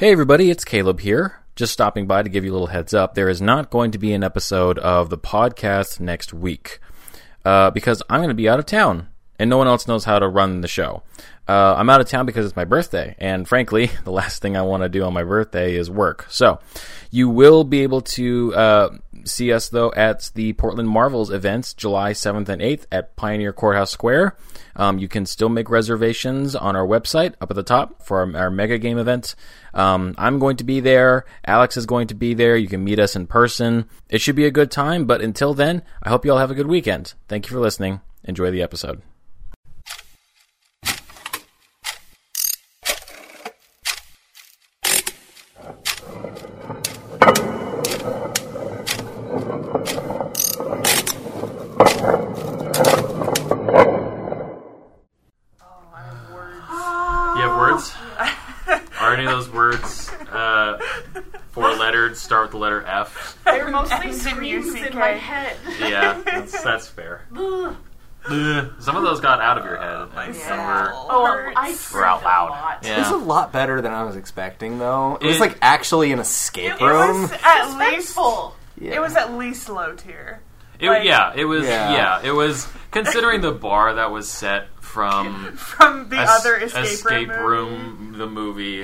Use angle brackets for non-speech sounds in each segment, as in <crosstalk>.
Hey everybody, it's Caleb here. Just stopping by to give you a little heads up. There is not going to be an episode of the podcast next week uh, because I'm going to be out of town and no one else knows how to run the show. Uh, I'm out of town because it's my birthday, and frankly, <laughs> the last thing I want to do on my birthday is work. So, you will be able to uh, see us though at the Portland Marvels events, July 7th and 8th at Pioneer Courthouse Square. Um, you can still make reservations on our website up at the top for our, our mega game event. Um, I'm going to be there. Alex is going to be there. You can meet us in person. It should be a good time. But until then, I hope you all have a good weekend. Thank you for listening. Enjoy the episode. You have words? Are any of those words uh, four lettered, start with the letter F? They're mostly Ends in screams in my head. Yeah, <laughs> that's, that's fair. Some of those got out of your head. Uh, like some were. Oh, I We're out freaked loud. A lot. It was a lot better than I was expecting, though. It, was like actually an escape It room. was at least Suspenseful. yeah. it was at least low tier. It, like- yeah, it was. Yeah. Yeah. it was. Considering the bar that was set from <laughs> From the Es- other escape, Escape room, Room, the movie,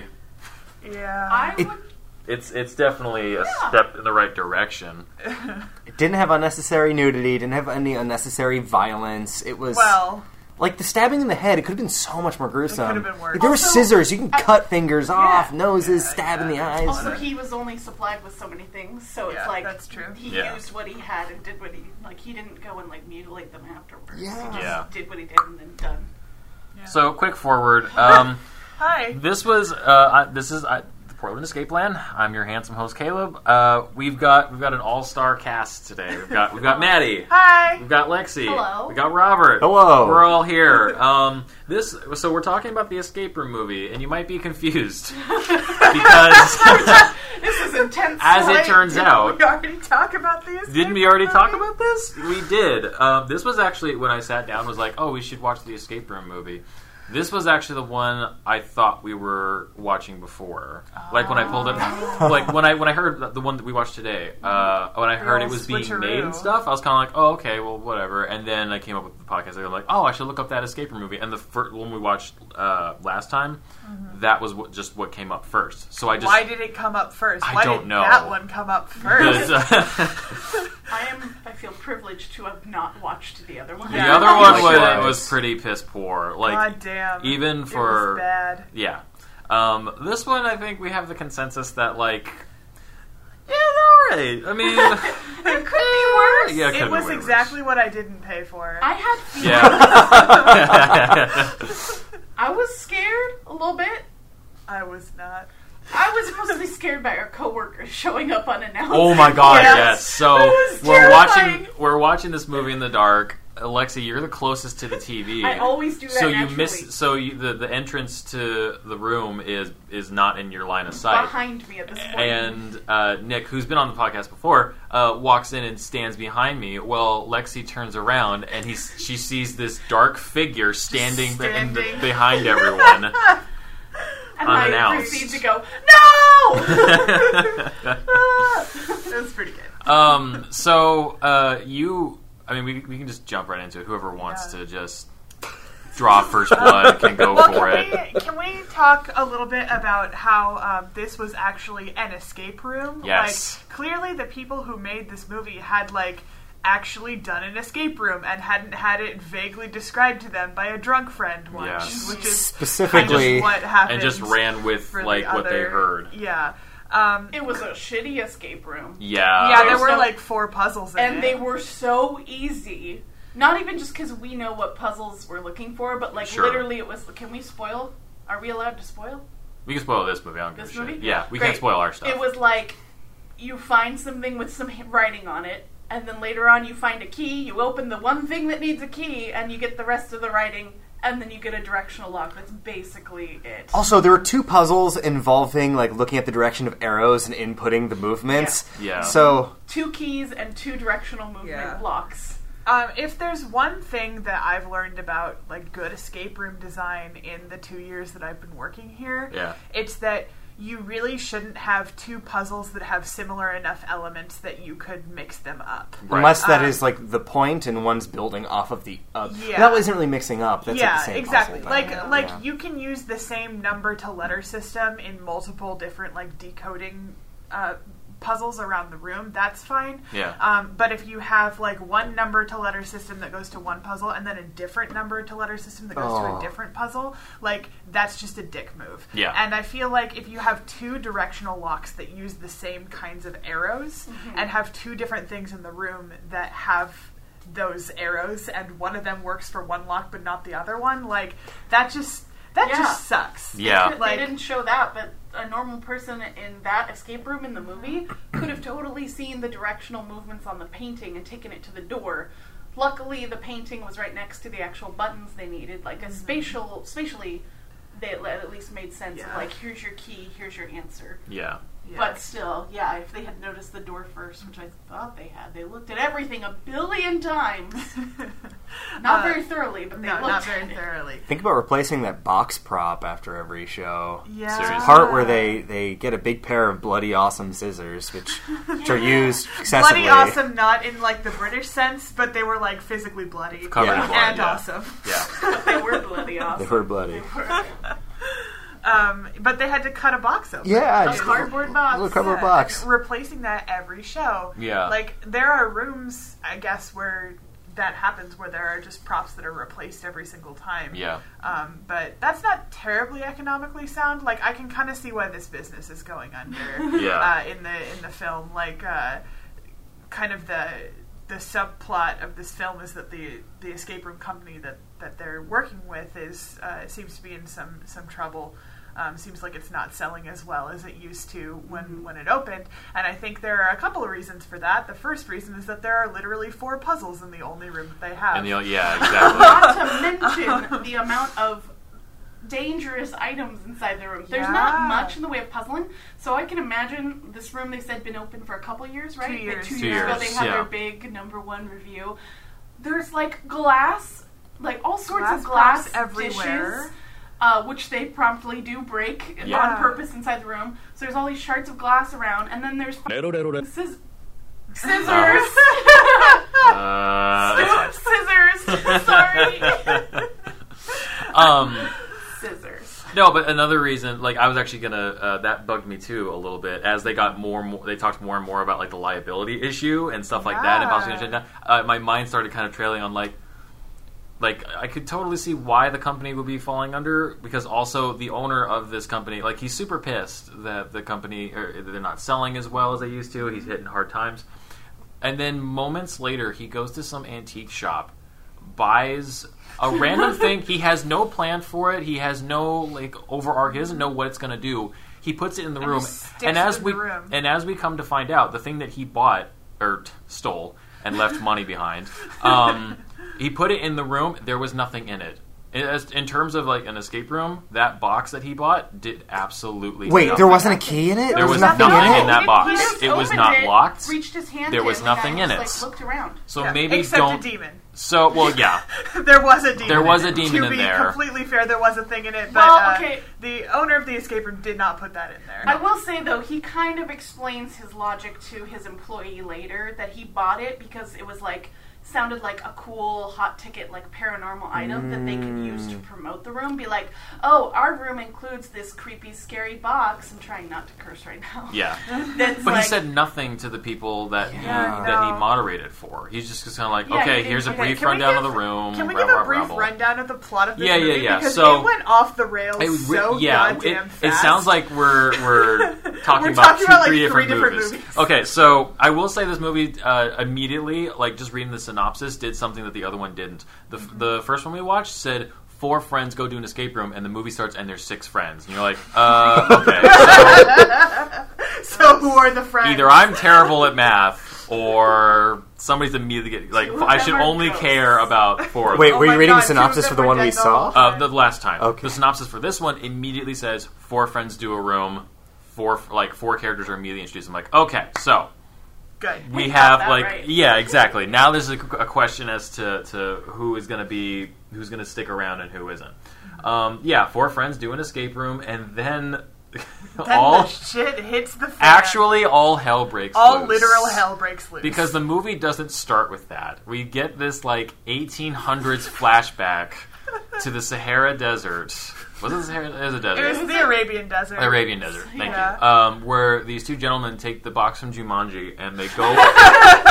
movie. Yeah. I It- would. It's it's definitely a Yeah. step in the right direction. <laughs> It didn't have unnecessary nudity. Didn't have any unnecessary violence. It was well, like the stabbing in the head. It could have been so much more gruesome. could have been worse. Like, there were scissors. You can cut fingers off, noses, Yeah, stab in the eyes. Also, he was only supplied with so many things, so Yeah, it's like that's true. he Yeah. used what he had and did what he like. He didn't go and like mutilate them afterwards. Yeah. He just Yeah. did what he did and then done. So quick forward. <laughs> Um, hi. This was uh, I, this is the Portland Escape Plan. I'm your handsome host Caleb. Uh, we've got we've got an all star cast today. We've got we've got Maddie. <laughs> Hi. We've got Lexi. Hello. We got Robert. Hello. We're all here. Um, this so we're talking about the escape room movie, and you might be confused <laughs> because <laughs> This is intense. as it Wait, turns didn't out, we already talk about this. didn't we already talk about this? We did. Um, this was actually when I sat down was like, oh, we should watch the escape room movie. This was actually the one I thought we were watching before. Like when I pulled it, <laughs> like when I when I heard the one that we watched today. Uh, when I heard it old was being made and stuff, I was kind of like, oh, okay, well, whatever. And then I came up with the podcast. and I'm like, oh, I should look up that escape room movie. And the first one we watched uh, last time, that was what, just what came up first. So I just Why did it come up first? I Why don't did know. that one come up first? <laughs> <laughs> the, I am. I feel privileged to have not watched the other one. the Yeah. other one was, was pretty piss poor. Like God damn. even It for was bad. Yeah. Um, this one, I think we have the consensus that, like, yeah, it's alright. I mean, <laughs> It could be <laughs> worse. yeah, it, It could've was been way exactly what I didn't pay for. I had. worse. <laughs> feelings. Yeah. I was scared a little bit. I was not. I was supposed to be scared by our coworkers showing up unannounced. oh my god, Yes. yes. So we're watching we're watching this movie in the dark. Alexi, you're the closest to the TV. I always do that. so you naturally. miss so you, the the entrance to the room is is not in your line of sight. behind me at this point. And uh, Nick, who's been on the podcast before, uh, walks in and stands behind me. Well, Lexi turns around and he's she sees this dark figure standing, be- in the- Standing. behind everyone. <laughs> and I proceed to go, no! <laughs> It was pretty good. um, so uh, you, I mean, we, we can just jump right into it. Whoever wants Yeah. to just draw first blood can go Well, for can it. we, can we talk a little bit about how um, this was actually an escape room? Yes. Like, clearly, the people who made this movie had, like, actually done an escape room and hadn't had it vaguely described to them by a drunk friend once. Yes. Which is Specifically, kind of what happened. And just ran with for the like what they heard. Yeah. Um, It was a shitty escape room. Yeah. yeah, there there's were, no- like, four puzzles in And it. they were so easy. Not even just because we know what puzzles we're looking for, but like Sure. literally it was. Can we spoil? Are we allowed to spoil? We can spoil this movie. I don't give This a shit. movie? Yeah, we Great. can spoil our stuff. It was like you find something with some writing on it, and then later on you find a key, you open the one thing that needs a key, and you get the rest of the writing, and then you get a directional lock. That's basically it. Also, there were two puzzles involving like looking at the direction of arrows and inputting the movements. Yeah. So Two keys and two directional movement Yeah. locks. Um, if there's one thing that I've learned about like good escape room design in the two years that I've been working here, Yeah. it's that you really shouldn't have two puzzles that have similar enough elements that you could mix them up. Right. Unless that Um, is like the point, and one's building off of the. other. Yeah. That isn't really mixing up. That's yeah, like the same exactly. puzzle Like then. like Yeah. you can use the same number to letter system in multiple different like decoding uh, puzzles around the room. That's fine. Yeah. Um, but if you have like one number to letter system that goes to one puzzle, and then a different number to letter system that goes to Oh. a different puzzle, like that's just a dick move. Yeah. And I feel like if you have two directional locks that use the same kinds of arrows and have two different things in the room that have those arrows and one of them works for one lock but not the other one, like that just that Yeah. just sucks. Yeah. They didn't show that, but a normal person in that escape room in the movie could have totally seen the directional movements on the painting and taken it to the door. Luckily, the painting was right next to the actual buttons they needed. Like a mm-hmm. spatial, spatially, they at least made sense of like, here's your key, here's your answer. Yeah. Yeah. But still, yeah, if they had noticed the door first, which I thought they had, they looked at everything a billion times. <laughs> Not Uh, very thoroughly, but they no, looked not at very it. thoroughly. Think about replacing that box prop after every show. Yeah. Seriously. Part where they, they get a big pair of bloody awesome scissors, which <laughs> which are used excessively. Bloody awesome, not in like the British sense, but they were like physically bloody Covered Yeah. blood. and yeah. awesome. Yeah. <laughs> They were bloody awesome. They were bloody. Um, but they had to cut a box open. Yeah, A just cardboard box. little cardboard Yeah, box. and replacing that every show. Yeah. Like there are rooms, I guess, where that happens, where there are just props that are replaced every single time. Yeah. Um, but that's not terribly economically sound. Like I can kind of see why this business is going under. <laughs> Yeah. Uh, in the in the film, like uh, kind of the the subplot of this film is that the the escape room company that that they're working with is uh, seems to be in some some trouble. Um, seems like it's not selling as well as it used to when, when it opened. And I think there are a couple of reasons for that. The first reason is that there are literally four puzzles in the only room that they have. The, yeah, exactly. <laughs> Not to mention the amount of dangerous items inside the room. There's not much in the way of puzzling, so I can imagine this room they said been open for a couple years, right? Two Like, years. two Two years ago they had yeah. their big number one review. There's like glass, like all sorts Glass of glass everywhere. dishes. Uh, which they promptly do break Yeah. on purpose inside the room. So there's all these shards of glass around, and then there's scis- scissors. <laughs> Uh, scissors. <laughs> Sorry. um, scissors. no, but another reason, like I was actually gonna, uh, that bugged me too a little bit as they got more and more. They talked more and more about like the liability issue and stuff like that, and possibly. Uh, my mind started kind of trailing on like. Like I could totally see why the company would be falling under because also the owner of this company, like he's super pissed that the company or they're not selling as well as they used to. He's hitting hard times, and then moments later he goes to some antique shop, buys a random <laughs> thing. He has no plan for it. He has no like overarch. He doesn't know what it's going to do. He puts it in the And room, and as we room. and as we come to find out, the thing that he bought or t- stole and left money behind, um, <laughs> he put it in the room. There was nothing in it. In, as, in terms of like an escape room, that box that he bought did absolutely Wait, nothing. there wasn't a key in it. There was nothing, nothing in in that box. he just It was not it, locked. Reached his hand. There was and nothing in just, it. Like, looked around. So Yeah, maybe except don't. a demon. So well, yeah. <laughs> there was a demon. There was a demon to in be there. completely fair, there was a thing in it, but Well, uh, okay. the owner of the escape room did not put that in there. I will say though, he kind of explains his logic to his employee later that he bought it because it was like sounded like a cool hot ticket like paranormal item that they could use Mm. to promote the room. Be like, oh, our room includes this creepy, scary box. I'm trying not to curse right now. Yeah. <laughs> That's But like, he said nothing to the people that he, Yeah, that he moderated for. He's just kind of like, Yeah, okay, he here's a didn't- brief Can rundown give- of the room. Can we blah, give a brief blah, blah. rundown of the plot of this Yeah, yeah, movie? yeah. Because So- it went off the rails It, re- so yeah, goddamn it, fast. it sounds like we're we're <laughs> talking We're about talking two, about, like, three, three different, different movies. movies. Okay, so I will say this movie uh, immediately, like just reading the synopsis, did something that the other one didn't. The Mm-hmm. the first one we watched said. Four friends go to an escape room, and the movie starts, and there's six friends, and you're like, uh, okay. So <laughs> <laughs> so who are the friends? either I'm terrible at math, or somebody's immediately getting like. Two I should only ghosts. care about four. of Wait, them. Oh were you reading God, the synopsis for the one we the saw? whole. Uh, the last time. Okay. The synopsis for this one immediately says four friends do a room. Four like four characters are immediately introduced. I'm like, okay, so Good. we have like right. yeah, exactly. Now there's a, a question as to, to who is going to be who's going to stick around and who isn't. Um, yeah, four friends do an escape room, and then Then <laughs> all the shit hits the fan. actually all hell breaks all loose. literal hell breaks loose. because the movie doesn't start with that. We get this like 1800s flashback <laughs> to the Sahara Desert. Was it the Sahara? It was a it desert. was the Arabian Desert. The Arabian Desert. Thank Yeah. you. Um, where these two gentlemen take the box from Jumanji and they go,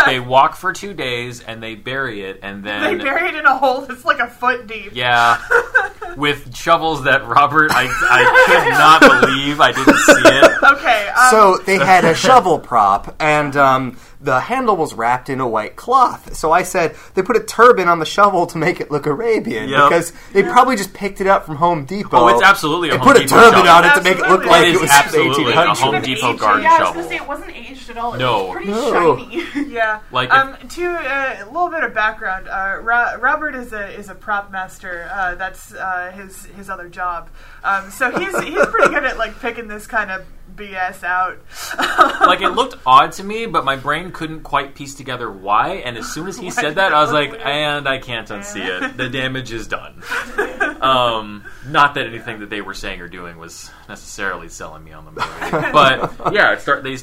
<laughs> they walk for two days and they bury it and then They bury it in a hole that's like a foot deep. yeah, <laughs> with shovels that Robert I I could not believe I didn't see it. <laughs> Okay. Um, So they had a shovel prop, and um, the handle was wrapped in a white cloth. So I said they put a turban on the shovel to make it look Arabian Yep. because they probably just picked it up from Home Depot. Oh, it's absolutely a and Home put a Depot turban shovel. on it to make it look Absolutely. like It it, is was absolutely a Home Depot aged garden Yeah, I was shovel. gonna say it wasn't aged at all. It No. was pretty No. shiny. <laughs> Yeah. Like um, to uh, a little bit of background, uh, Ro- Robert is a is a prop master. Uh, that's uh, his his other job. Um, so he's he's pretty good at like picking this kind of BS out. <laughs> like it looked odd to me, but my brain couldn't quite piece together why. And as soon as he <laughs> said that, I was like, and I can't unsee it. The damage is done. <laughs> Um, not that anything that they were saying or doing was necessarily selling me on the movie, but yeah, start they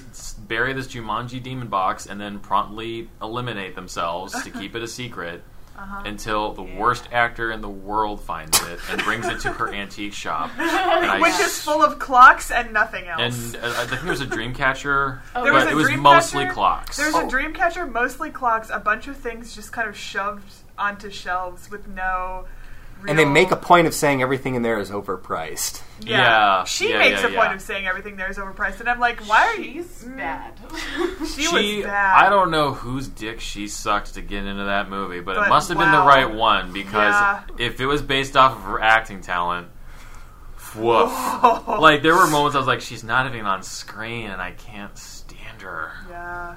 bury this Jumanji demon box and then promptly eliminate themselves to keep it a secret. Uh-huh. Until the worst actor in the world finds it and brings it to her <laughs> antique shop, <laughs> Which is full of clocks and nothing else. and uh, I think <laughs> there was a dream catcher, Oh, There but was it was dream mostly catcher? clocks. There's Oh. a dream catcher, mostly clocks, a bunch of things just kind of shoved onto shelves with no. And they make a point of saying everything in there is overpriced. Yeah, She yeah, makes yeah, a yeah. point of saying everything there is overpriced, and I'm like, why are you? She's bad. She, <laughs> <laughs> She, was bad. I don't know whose dick she sucked to get into that movie, but, But it must have been the right one because Yeah. if it was based off of her acting talent, woof. <laughs> like there were moments I was like, she's not even on screen, and I can't stand her. Yeah.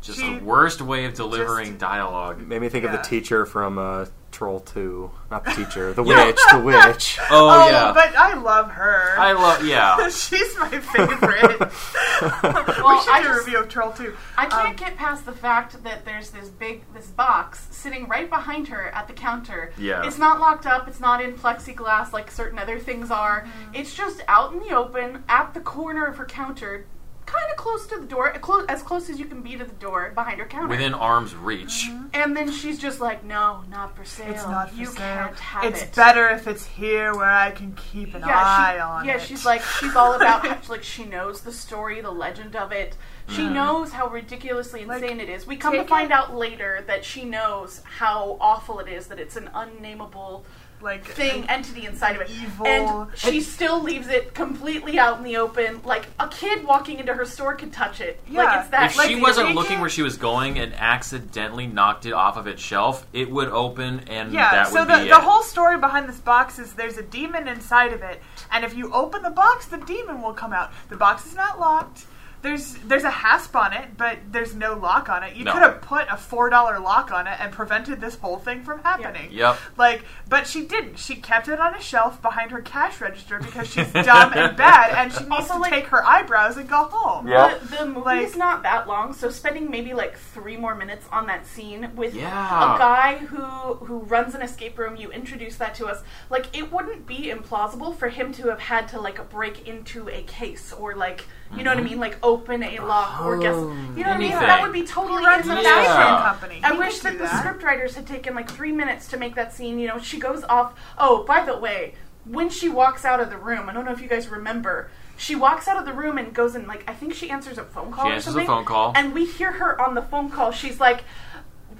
Just She- the worst way of delivering Just- dialogue. Made me think of the teacher from uh, Troll 2. Not the teacher, the Yeah. <laughs> witch, the witch. <laughs> Oh, Oh, yeah, but I love her. I love yeah. <laughs> She's my favorite. we should I do a just- review of Troll 2. I can't Um, get past the fact that there's this big this box sitting right behind her at the counter. Yeah. It's not locked up, it's not in plexiglass like certain other things are. Mm-hmm. It's just out in the open at the corner of her counter, kind of close to the door, clo- as close as you can be to the door behind her counter. Within arm's reach. Mm-hmm. and then she's just like, "No, not for sale. It's not for you sale. can't have it's it." It's better if it's here where I can keep an eye she, on yeah, it. she's like she's all <laughs> about how, like she knows the story, the legend of it. She mm-hmm. knows how ridiculously Like, insane it is. We come to find it- out later that she knows how awful it is that it's an unnameable like thing entity inside of it. Evil. And she still leaves it completely out in the open. Like a kid walking into her store could touch it. Yeah. Like it's that If like she wasn't original- looking where she was going and accidentally knocked it off of its shelf, it would open and Yeah, that so would the, be the whole story behind this box is there's a demon inside of it, and if you open the box, the demon will come out. The box is not locked. There's there's a hasp on it, but there's no lock on it. You No. could have put a four dollar lock on it and prevented this whole thing from happening. Yep. Like, but she didn't. She kept it on a shelf behind her cash register because she's dumb and bad, and she needs Also, to like- take her eyebrows and go home. Yeah. The, the movie Like- is not that long, so spending maybe like three more minutes on that scene with Yeah. a guy who who runs an escape room, you introduce that to us. Like it wouldn't be implausible for him to have had to like break into a case or like you know what I mean, like open a lock or guess. You know what I mean? Anything. That would be totally He runs in the fashion. cream company. I He wish could that the that. scriptwriters had taken like three minutes to make that scene. You know, she goes off. Oh, by the way, when she walks out of the room, I don't know if you guys remember. She walks out of the room and goes and like I think she answers a phone call. She or answers a something, phone call. and we hear her on the phone call. She's like,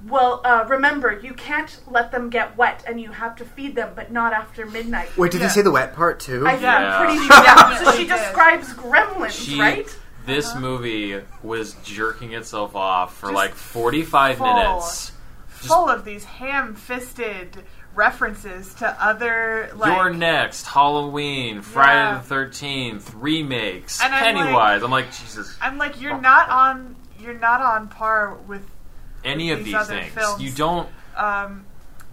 "Well, uh, remember, you can't let them get wet, and you have to feed them, but not after midnight." Wait, did Yeah. they say the wet part too? I, Yeah. I'm pretty <laughs> sure. definitely so she did. describes gremlins, She, right? This movie was jerking itself off for Just like 45 full. minutes. Full of these ham-fisted references to other like You're Next, Halloween, Friday Yeah. the 13th, remakes, And I'm like- Pennywise. I'm like, Jesus, I'm like, you're not on, you're not on par with, any of these these things. films. You don't. um,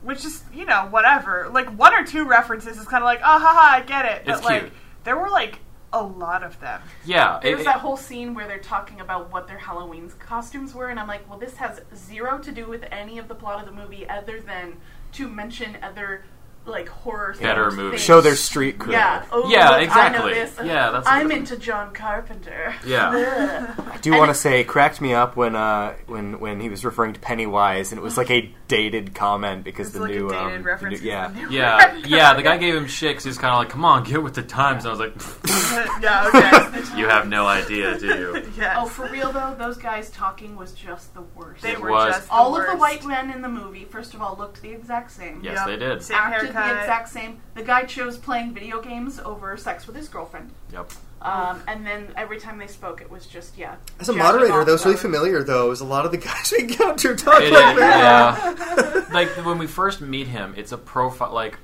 which is you know whatever. Like one or two references is kind of like, ah oh ha, I get it. But It's like, cute. there were like a lot of them. Yeah. There's it- that whole scene where they're talking about what their Halloween costumes were, and I'm like, well, this has zero to do with any of the plot of the movie other than to mention other like horror Better themed movies. things. Show their street cred. Yeah. Oh, Yeah, look, I know exactly. this. Yeah, that's I'm good- into John Carpenter. Yeah. <laughs> Ugh. I do want to say, it cracked me up when uh, when when he was referring to Pennywise, and it was like a dated comment because the like new, a dated um, the new- reference. yeah. Yeah, yeah. The guy gave him shit 'cause he was kind of like, "Come on, get with the times." And I was like, <laughs> <laughs> yeah, okay. "You have no idea, do you?" yes. Oh, for real though, those guys talking was just the worst. they It were was. just the All of the white men in the movie, first of all, looked the exact same. Yes, Yep. they did. Same Acted haircut. The exact same. The guy chose playing video games over sex with his girlfriend. Yep. Um, and then every time they spoke, it was just yeah. As a moderator, off that was really familiar, though. Is a lot of the <laughs> guys we encounter talk It like is, that. yeah. <laughs> like when we first meet him, it's a profile. Like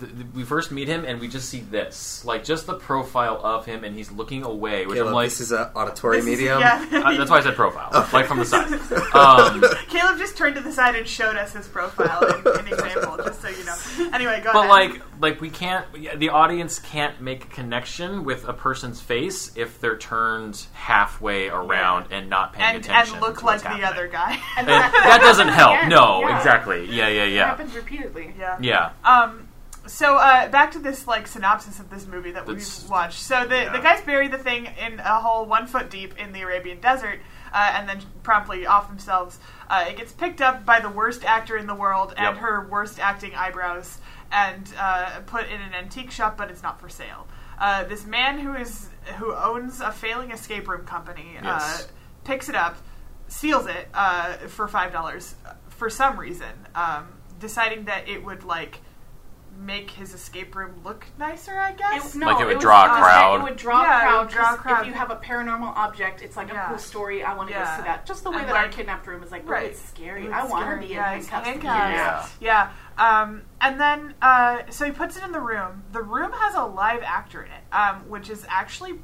th- th- we first meet him, and we just see this, like just the profile of him, and he's looking away. Which Caleb, I'm like, this is an auditory This is- medium. yeah. <laughs> uh, that's why I said profile, like from the side. <laughs> Um, Caleb just turned to the side and showed us his profile in, in example, just so you know. Anyway, go ahead. but ahead. like, like we can't. The audience can't make a connection with a person's face if they're turned halfway around and not paying and attention. and look to like what's the other guy. And And that doesn't <laughs> help. Again, No, yeah. exactly. Yeah, yeah, yeah. It happens repeatedly. yeah. yeah. Um, so uh, back to this like synopsis of this movie that That's- we've watched. So the yeah. the guys bury the thing in a hole one foot deep in the Arabian desert, uh, and then promptly off themselves. Uh, it gets picked up by the worst actor in the world and Yep. her worst acting eyebrows, and uh, put in an antique shop, but it's not for sale. Uh, this man who is who owns a failing escape room company uh, Yes. picks it up, seals it uh, for five dollars for some reason, um, deciding that it would like make his escape room look nicer. I guess. It, no, Like it would was draw a crowd. It would draw Yeah, a crowd. would draw a 'cause crowd. If you have a paranormal object, it's like Yeah. a cool story. I want to go Yeah. see that. Just the way And that our kidnapped room is like, Right. right. it's scary. It's I want to be in Yeah, it's handcuffs. to handcuffs. Yeah. Yeah. Um, and then, uh, so he puts it in the room. The room has a live actor in it, um, which is actually,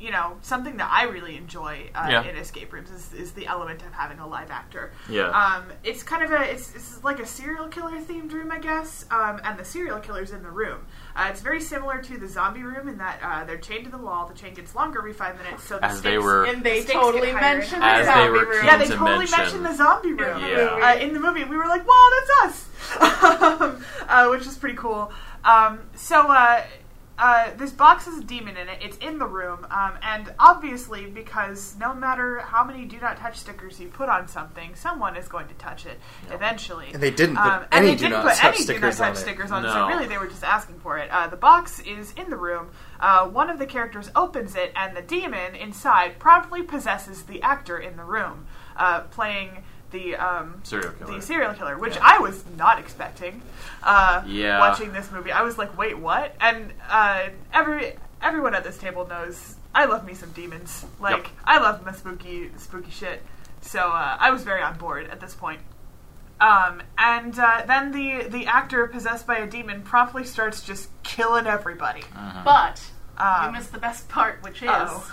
you know, something that I really enjoy uh, Yeah. in escape rooms is, is the element of having a live actor. Yeah. Um, it's kind of a, it's, it's like a serial killer themed room, I guess, um, and the serial killer's in the room. Uh, it's very similar to the zombie room in that uh, they're chained to the wall. The chain gets longer every five minutes, so the As they stakes- were- And they Stakes totally mentioned the zombie room. yeah, they to totally mention- mentioned the zombie room Yeah. uh, in the movie. We were like, "Wow, that's us," <laughs> um, uh, which is pretty cool. Um, so uh, this box has a demon in it. It's in the room, um, and obviously, because no matter how many "Do Not Touch" stickers you put on something, someone is going to touch it eventually. And they didn't put Um, and any they do didn't not put touch any do not stickers touch on stickers on it. No. So really, they were just asking for it. Uh, the box is in the room. Uh, one of the characters opens it, and the demon inside promptly possesses the actor in the room, uh, playing the um, Serial killer. the serial killer, which Yeah. I was not expecting. Uh, Yeah. watching this movie, I was like, "Wait, what?" And uh, every everyone at this table knows I love me some demons. Like Yep. I love my spooky spooky shit. So uh, I was very on board at this point. Um, and uh, then the the actor possessed by a demon promptly starts just killing everybody. But Um, you missed the best part, which is uh-oh.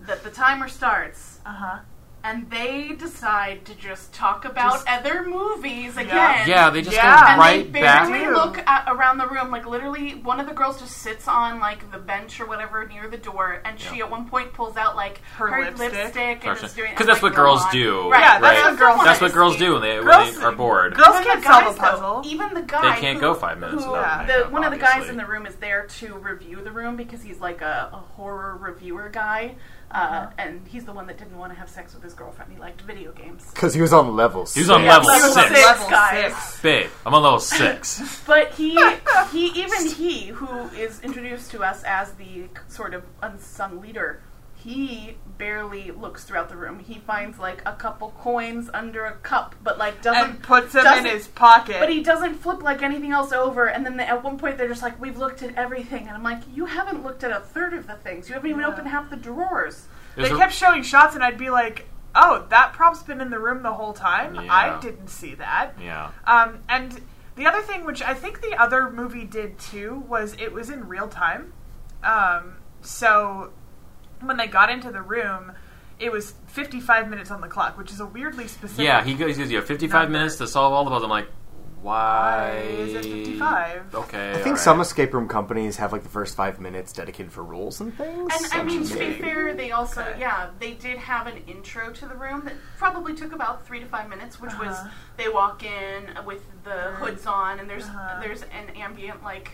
that the timer starts Uh huh. And they decide to just talk about Just- other movies again. Yeah, they just Yeah. go and right they back. barely look at, around the room. Like literally, one of the girls just sits on like the bench or whatever near the door, and she at one point pulls out like Her her, lipstick. lipstick, and is doing Because and, that's what girls on. do. Right. Yeah, that's right? what girls That's do. what girls do when they, when they are bored. girls Even can't solve a guys, though, puzzle. even the guy They can't who- go five minutes who- without the, makeup, one of the guys obviously. in the room is there to review the room because he's like a, a horror reviewer guy, uh, and he's the one that didn't want to have sex with his girlfriend. He liked video games. Because he was on level He was on six. level level six. six. Level guys. six. Babe, I'm on level six. <laughs> But he, he, even he, who is introduced to us as the sort of unsung leader, he barely looks throughout the room. He finds like a couple coins under a cup, but like doesn't And puts them in doesn't- his pocket. But he doesn't flip like anything else over. And then they, at one point they're just like, "We've looked at everything," and I'm like, "You haven't looked at a third of the things. You haven't even Yeah. opened half the drawers." they There's a- kept showing shots, and I'd be like, "Oh, that prop's been in the room the whole time. Yeah. I didn't see that." yeah. Um, and the other thing, which I think the other movie did too, was it was in real time. Um, so when they got into the room, it was 55 minutes on the clock, which is a weirdly specific. Yeah, he goes, he goes, you have 55 Number. minutes to solve all the puzzles. I'm like, Why is it 55? Okay, I think alright. some escape room companies have like the first five minutes dedicated for rules and things. And I mean, to be fair, they also, Okay. yeah, they did have an intro to the room that probably took about three to five minutes, which was Uh-huh. they walk in with the hoods on, and there's Uh-huh. there's an ambient like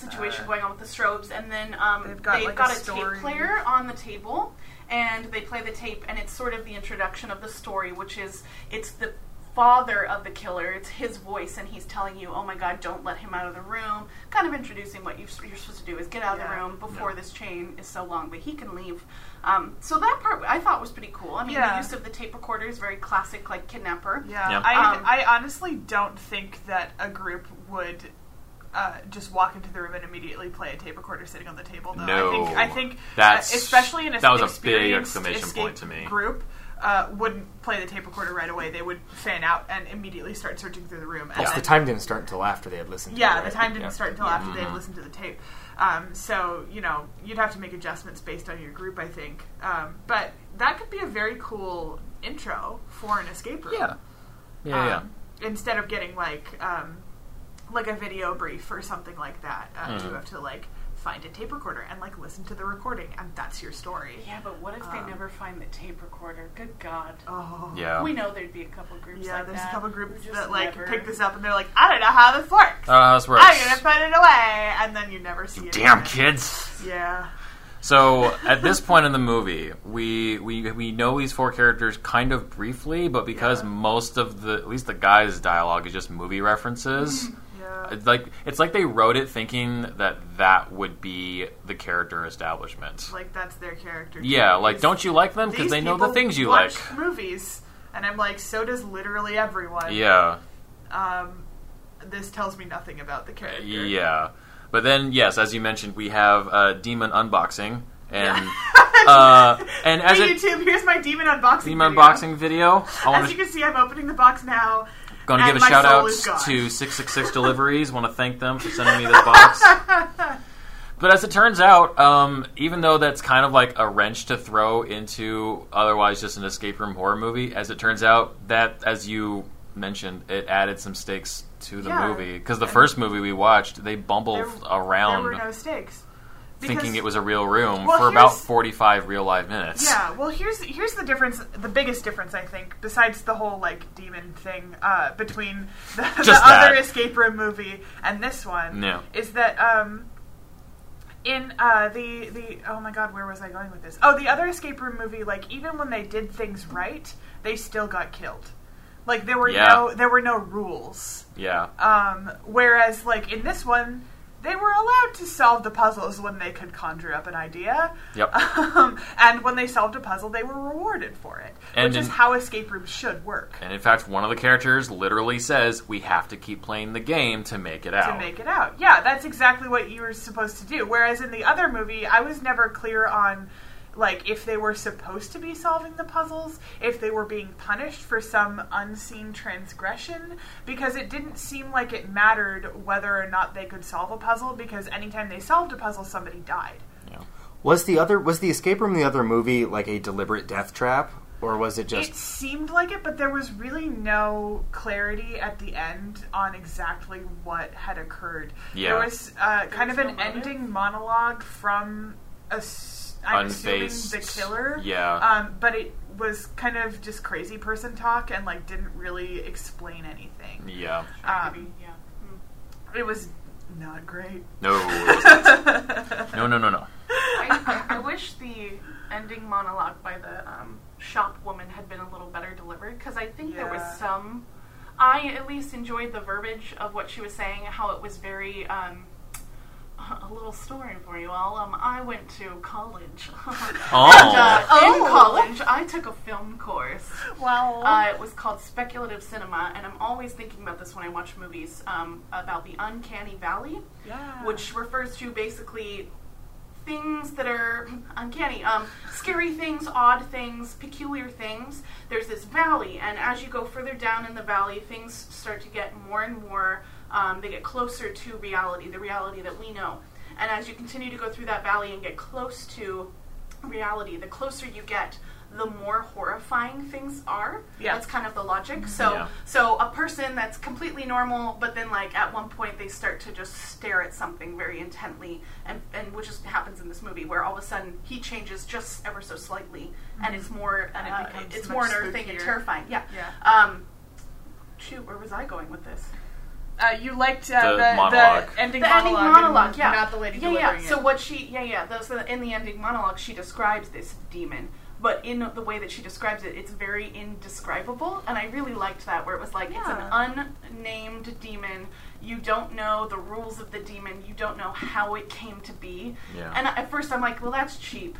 situation Uh, going on with the strobes, and then um, They've got, like, a got a, story. tape player on the table, and they play the tape, and it's sort of the introduction of the story, which is it's the father of the killer. It's his voice, and he's telling you, "Oh my God, don't let him out of the room." Kind of introducing what you, you're supposed to do is get out of the room before Yeah. this chain is so long, but he can leave. Um, so that part I thought was pretty cool. I mean, Yeah. the use of the tape recorder is very classic, like kidnapper. Yeah, Yeah. I, Um, I honestly don't think that a group would uh, just walk into the room and immediately play a tape recorder sitting on the table. Though. No. I think, I think That's- uh, especially in a that was a big experienced exclamation escape point to me. Group uh, wouldn't play the tape recorder right away. They would fan out and immediately start searching through the room. And Yes, the time didn't start until after they had listened. to yeah, it, the right? time didn't Yeah. start until after they Mhm. had listened to the tape. Um, so you know you'd have to make adjustments based on your group, I think. Um, but that could be a very cool intro for an escape room. Yeah. Yeah, yeah. Um, Instead of getting like um, like a video brief or something like that, uh, Mhm. you have to like find a tape recorder and like listen to the recording, and that's your story. Yeah, but what if they Um, never find the tape recorder? Good God. Oh. Yeah. We know there'd be a couple groups Yeah, like there's that. a couple groups that like never- pick this up and they're like, I don't know how this works. Uh, that's where I'm it's- gonna put it away, and then you never see it. Damn again. kids. Yeah. So at this point in the movie, we we we know these four characters kind of briefly, but because Yeah. most of the at least the guys' dialogue is just movie references. Yeah. Like it's like they wrote it thinking that that would be the character establishment. Like that's their character. Yeah, too. like don't you like them because they know the things you like. Movies, and I'm like, so does literally everyone. Yeah, Um, this tells me nothing about the character. yeah. But then yes, as you mentioned, we have uh, demon unboxing and Yeah. <laughs> uh, and as hey it YouTube, here's my demon unboxing. demon video. unboxing video, As you can see, I'm opening the box now. Going to give a shout out to 666 Deliveries. Want to thank them for sending me this box. <laughs> But as it turns out, um, even though that's kind of like a wrench to throw into otherwise just an escape room horror movie, as it turns out, that, as you mentioned, it added some stakes to the Yeah. movie. Because the first movie we watched, they bumbled There, around there were no stakes. Thinking it was a real room Well, for about 45 real live minutes. Yeah, well, here's here's the difference. The biggest difference, I think, besides the whole like demon thing uh, between <laughs> the, the other escape room movie and this one, Yeah. is that um, in uh, the the oh my god, where was I going with this? Oh, the other escape room movie, like even when they did things right, they still got killed. Like there were Yeah. no there were no rules. Yeah. Um, whereas, like in this one, they were allowed to solve the puzzles when they could conjure up an idea. Yep. <laughs> Um, and when they solved a puzzle, they were rewarded for it, And which is how escape rooms should work And in fact, one of the characters literally says, "We have to keep playing the game to make it out." to make it out. Yeah, that's exactly what you were supposed to do. Whereas in the other movie, I was never clear on. Like if they were supposed to be solving the puzzles, if they were being punished for some unseen transgression, because it didn't seem like it mattered whether or not they could solve a puzzle. Because anytime they solved a puzzle, somebody died. Yeah. Was the other was the escape room the other movie like a deliberate death trap, or was it just It seemed like it, but there was really no clarity at the end on exactly what had occurred. Yeah. There was uh, kind was of an no ending monologue from a s- I'm assuming Unfaced. the killer. Yeah. Um, but it was kind of just crazy person talk and like didn't really explain anything. Yeah. Um, yeah. Hmm. it was not great. No. it <laughs> no. No. No. No. I, I wish the ending monologue by the um, shop woman had been a little better delivered because I think there was some. I at least enjoyed the verbiage of what she was saying, how it was very. Um, a little story for you all. Um, I went to college. Oh. <laughs> And, uh, Oh. In college, I took a film course. Well, Uh, it was called Speculative Cinema, and I'm always thinking about this when I watch movies um, about the uncanny valley yeah. which refers to basically things that are uncanny, um, scary things, odd things, peculiar things. There's this valley, and as you go further down in the valley, things start to get more and more. Um, they get closer to reality, the reality that we know. And as you continue to go through that valley and get close to reality, the closer you get, the more horrifying things are. Yeah. That's kind of the logic. So Yeah. so a person that's completely normal, but then like at one point they start to just stare at something very intently, and and which is happens in this movie where all of a sudden he changes just ever so slightly, and it's more And it uh, becomes it's much more unnerving and terrifying. Yeah. Yeah. Um, shoot, where was I going with this? Uh, you liked uh, The the, monologue. the ending the monologue, ending monologue, yeah, not the lady yeah, delivering yeah. So it. what she, yeah, yeah. Those in the ending monologue, she describes this demon, but in the way that she describes it, it's very indescribable, and I really liked that, where it was like Yeah. it's an unnamed demon. You don't know the rules of the demon. You don't know how it came to be. Yeah. And at first, I'm like, well, that's cheap.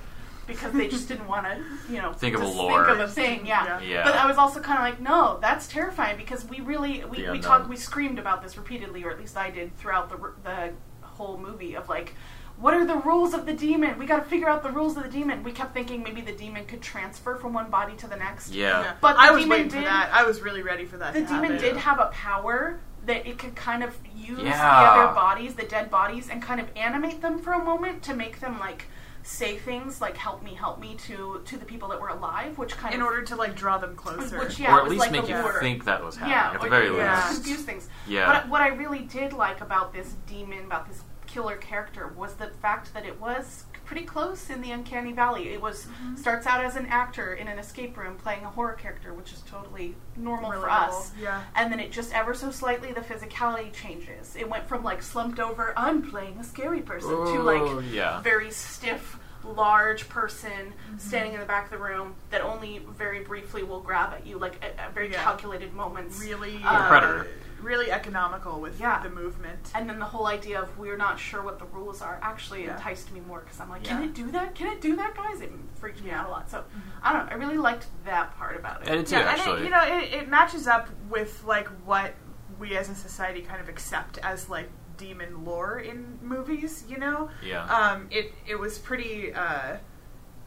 Because they just didn't want to, you know, Think of a lore. Think of a thing, yeah. Yeah. Yeah. But I was also kind of like, no, that's terrifying because we really we, The we talked we screamed about this repeatedly, or at least I did throughout the the whole movie of like, what are the rules of the demon? We got to figure out the rules of the demon. We kept thinking maybe the demon could transfer from one body to the next. Yeah. Yeah. But the I was demon waiting for did- that. I was really ready for that. The to demon happen. did have a power that it could kind of use the other bodies, the dead bodies, and kind of animate them for a moment to make them like say things like "help me, help me" to to the people that were alive, which kind in of in order to like draw them closer. which yeah, or at was least like make you lure. think that was happening, Yeah, at the or- very yeah. least. confuse things. Yeah. But what I really did like about this demon, about this killer character, was the fact that it was pretty close in the uncanny valley. It was Mm-hmm. starts out as an actor in an escape room playing a horror character, which is totally normal for us. yeah. And then it just ever so slightly the physicality changes. It went from like slumped over, I'm playing a scary person, to Oh, like yeah. very stiff, large person standing in the back of the room that only very briefly will grab at you, like at, at very Yeah. calculated moments. really Like a uh, predator. Really economical with Yeah. the movement. And then the whole idea of we're not sure what the rules are actually Yeah. enticed me more because I'm like, can it do that? Can it do that, guys? It freaked me out a lot. So I don't know. I really liked that part about it. I did too, yeah, and actually. it, you know, it, it matches up with like what we as a society kind of accept as like demon lore in movies. You know, Yeah. Um, it it was pretty. Uh,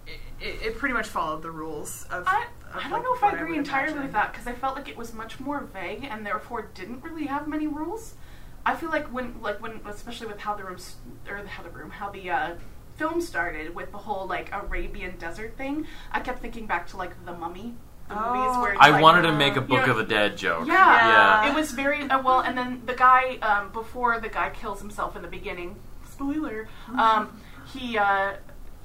it, it, it pretty much followed the rules of. I, of, I don't like, know if I agree would entirely imagine. with that because I felt like it was much more vague and therefore didn't really have many rules. I feel like when, like when, especially with how the room s- or how the room, how the uh, film started with the whole like Arabian desert thing, I kept thinking back to like the Mummy, the movies Oh. where I like, wanted to make a you Book know, of the Dead joke. Yeah, Yeah. it was very uh, well. And then the guy um, before the guy kills himself in the beginning, spoiler. Um, he uh,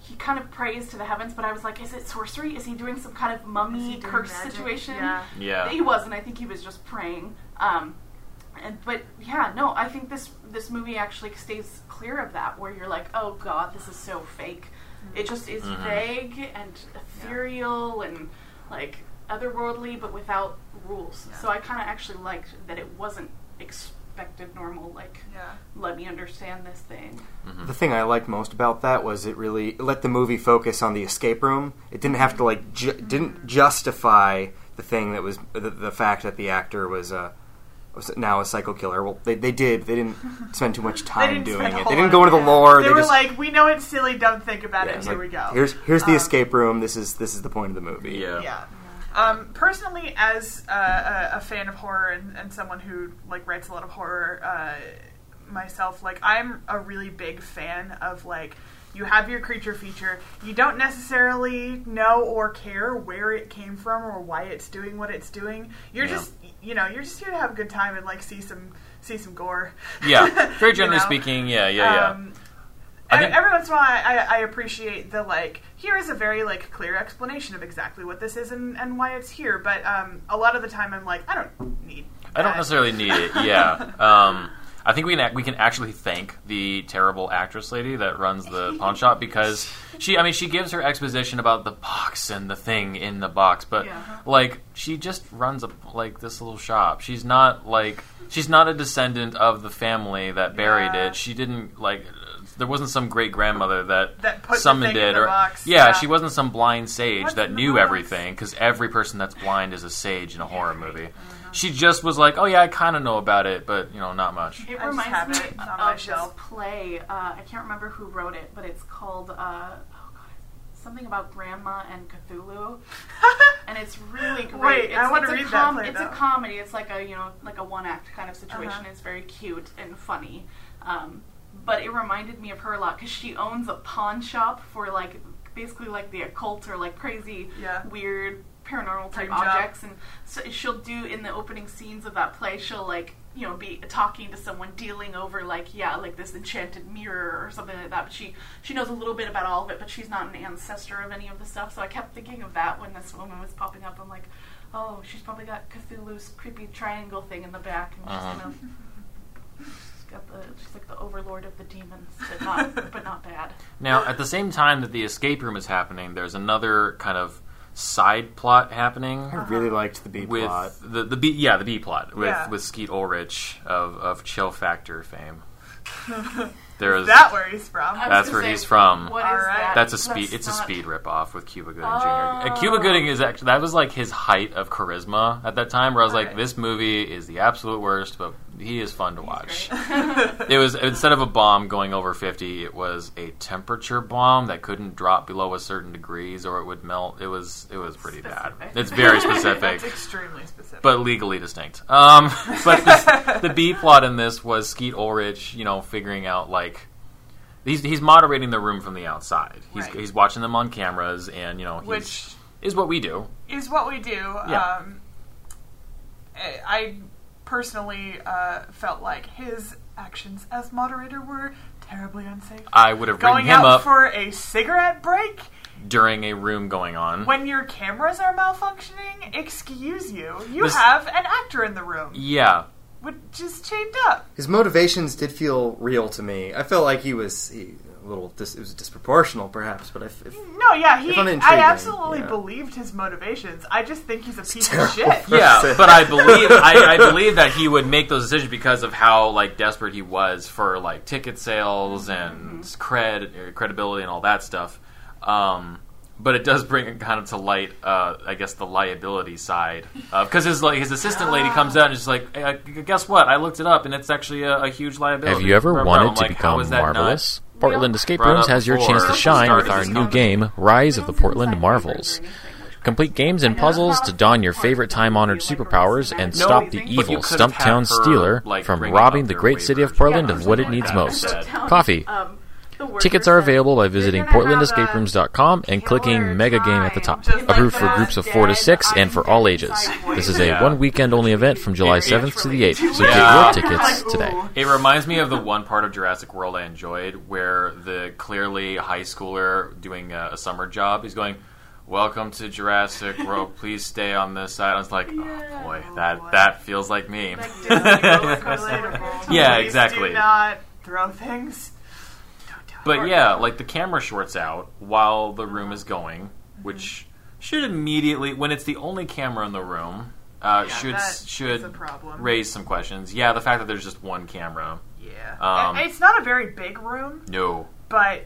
he kind of prays to the heavens, but I was like, is it sorcery? Is he doing some kind of mummy curse magic? situation? Yeah. Yeah. he wasn't. I think he was just praying. Um, and but yeah, no, I think this this movie actually stays clear of that, where you're like, oh god, this is so fake. It just is Mhm. vague and ethereal and like otherworldly, but without rules. Yeah. So I kind of actually liked that it wasn't expected normal. Like, Yeah. let me understand this thing. The thing I liked most about that was it really it let the movie focus on the escape room. It didn't have to like ju- didn't justify the thing that was the, the fact that the actor was uh, was now a psycho killer. Well, they, they did. They didn't <laughs> spend too much time doing it. They didn't go into the lore. They, They, were just like, we know it's silly. Don't think about yeah, it. it's Here like, we go. Here's here's the Um, escape room. This is this is the point of the movie. Yeah. Yeah. Um, personally, as uh, a, a fan of horror and, and someone who like writes a lot of horror uh, myself, like I'm a really big fan of like you have your creature feature. You don't necessarily know or care where it came from or why it's doing what it's doing. You're Yeah. just you know you're just here to have a good time and like see some see some gore. Yeah. <laughs> Very You generally know? speaking, yeah, yeah, yeah. Um, I every, think- every once in a while, I, I, appreciate the like. Here is a very like clear explanation of exactly what this is and, and why it's here. But um, a lot of the time, I'm like, I don't need. I don't necessarily need it. <laughs> Yeah. Um, I think we can we can actually thank the terrible actress lady that runs the <laughs> pawn shop because she I mean she gives her exposition about the box and the thing in the box, but Yeah. like she just runs a like this little shop. She's not like she's not a descendant of the family that buried Yeah. it. She didn't like there wasn't some great grandmother that, That put the summoned thing in it the or box. yeah, Yeah. she wasn't some blind sage What's that knew box? everything because every person that's blind is a sage in a horror movie. She just was like, "Oh yeah, I kind of know about it, but you know, not much." It I just have reminds me it. It's on my of this play. Uh, I can't remember who wrote it, but it's called uh, oh god, something about grandma and Cthulhu, <laughs> and it's really great. Wait, it's, I wanna it's a read that play, It's though. a comedy. It's like a you know like a one act kind of situation. Uh-huh. It's very cute and funny. Um, but it reminded me of her a lot because she owns a pawn shop for like basically like the occult or like crazy, Yeah. weird paranormal type Dream job. objects, and so she'll do in the opening scenes of that play. She'll like you know be talking to someone, dealing over like yeah like this enchanted mirror or something like that. But she she knows a little bit about all of it, but she's not an ancestor of any of the stuff. So I kept thinking of that when this woman was popping up. I'm like. Oh, she's probably got Cthulhu's creepy triangle thing in the back, and she's Uh-huh. gonna She's <laughs> got the she's like the overlord of the demons, but not <laughs> but not bad. Now, at the same time that the escape room is happening, there's another kind of side plot happening I really uh-huh. liked the B with plot. the the B yeah the B plot with Yeah. with Skeet Ulrich of of Chill Factor fame. <laughs> There is That where he's from. That's where say, he's from. What is All right. that? That's a speed. That's It's a not- speed ripoff with Cuba Gooding Oh. Jr. Uh, Cuba Gooding is actually that was like his height of charisma at that time. Where I was like, Right. this movie is the absolute worst, but he is fun to watch. <laughs> It was instead of a bomb going over fifty, it was a temperature bomb that couldn't drop below a certain degrees or it would melt. It was it was pretty bad. It's very <laughs> specific. That's extremely specific. but legally distinct. Um, <laughs> but this, the B plot in this was Skeet Ulrich, you know, figuring out like he's he's moderating the room from the outside. He's Right. he's watching them on cameras, and you know, he's, Which- is what we do. is what we do. Yeah. Um, I- personally uh, felt like his actions as moderator were terribly unsafe. I would have Going him out up for a cigarette break during a room going on. when your cameras are malfunctioning. Excuse you. You This- have an actor in the room, yeah, which is chained up. His motivations did feel real to me. I felt like he was he, a little dis, it was disproportional, perhaps, but I, f- if, No, yeah, he. If I'm I intriguing, absolutely yeah. believed his motivations. I just think he's a piece of terrible. shit. yeah, but I believe I, I believe that he would make those decisions because of how like desperate he was for like ticket sales and cred uh, credibility and all that stuff. Um, but it does bring it kind of to light, uh, I guess, the liability side because his like his assistant lady comes out and is like, hey, "Guess what? I looked it up, and it's actually a, a huge liability." Have you ever wanted I'm to like, become that not- marvelous? Portland Escape Rooms has your chance to shine with our new game, Rise of the Portland Marvels. Complete games and puzzles to don your favorite time-honored superpowers and stop the evil Stumptown Stealer from robbing the great city of. Portland of what it needs most. Coffee. The workers Tickets are available by visiting gonna have portlandescapeRooms.com and clicking killer Mega Game at the top. just like Approved for groups of 4 to 6 and for all ages. This is a Yeah. one weekend only event from July 7th to the 8th, so Yeah. get your tickets today. ooh. It reminds me of the one part of Jurassic World I enjoyed, where the clearly high schooler doing a, a summer job is going, "Welcome to Jurassic World. Please stay on this side." I was like, oh, Yeah. "Oh boy, Oh, that boy. that feels like me." Like Disney roller coaster. Relatable. Yeah, exactly. Do not throw things. Don't do it. But yeah, like the camera shorts out while the room is going, which should immediately, when it's the only camera in the room, uh, Yeah, should that is should a problem. raise some questions. Yeah, the fact that there's just one camera. Yeah. Um, And it's not a very big room, No, but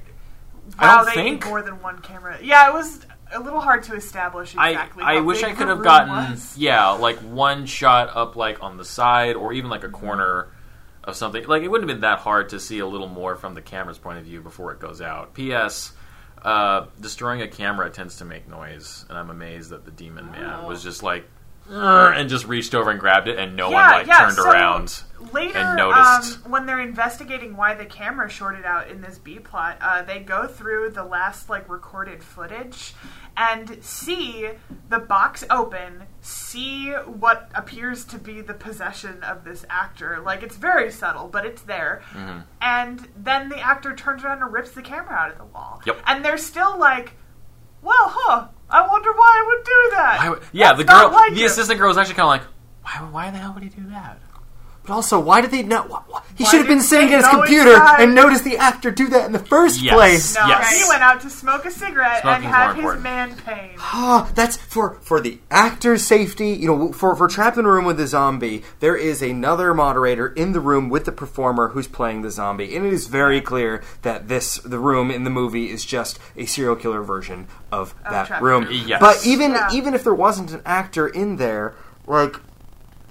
I wow, don't they think- need more than one camera. Yeah, it was a little hard to establish exactly. I, I how wish big I could have room gotten was. yeah, like one shot up like on the side or even like a corner of something. Like it wouldn't have been that hard to see a little more from the camera's point of view before it goes out. P.S. Uh, destroying a camera tends to make noise, and I'm amazed that the demon man Oh. was just like and just reached over and grabbed it, and no Yeah, one like yeah, turned so- around. Later, and noticed. Um, when they're investigating why the camera shorted out in this B plot, uh, they go through the last like recorded footage and see the box open, see what appears to be the possession of this actor. Like it's very subtle, but it's there. Mm-hmm. And then the actor turns around and rips the camera out of the wall. Yep. And they're still like, "Well, huh? I wonder why I would do that." Why would- yeah, That's the girl, like the him." assistant girl was actually kind of like, why, why the hell would he do that? But also, why did they not? wh- wh- He Why should have been sitting at his computer inside? and noticed the actor do that in the first Yes. place. No, Yes. he went out to smoke a cigarette Smoking's and have his important. man pain. <gasps> Ah, that's for for the actor's safety. You know, for for trapped in a room with a zombie, there is another moderator in the room with the performer who's playing the zombie, and it is very clear that this the room in the movie is just a serial killer version of that Trapped room. in a Room. Yes. But even Yeah. even if there wasn't an actor in there, like.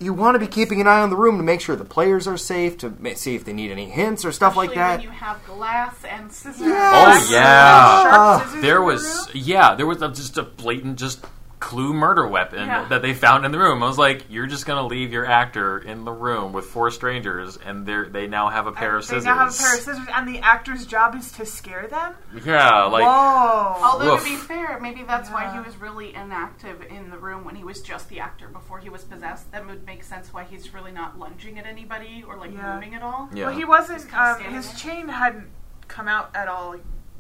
You want to be keeping an eye on the room to make sure the players are safe, to ma- see if they need any hints or stuff like Especially that. When you have glass and scissors. Yes. Oh, yeah. Sharp ah. scissors There in the was room? yeah, there was a, just a blatant just clue murder weapon Yeah. that they found in the room. I was like, you're just gonna leave your actor in the room with four strangers, and they they now have a pair of they scissors. now have a pair of scissors, and the actor's job is to scare them. Yeah, like Whoa! Although Woof. to be fair, maybe that's why he was really inactive in the room when he was just the actor before he was possessed. That would make sense why he's really not lunging at anybody or like Yeah. moving at all. yeah. Well, he wasn't. Um, his chain hadn't come out at all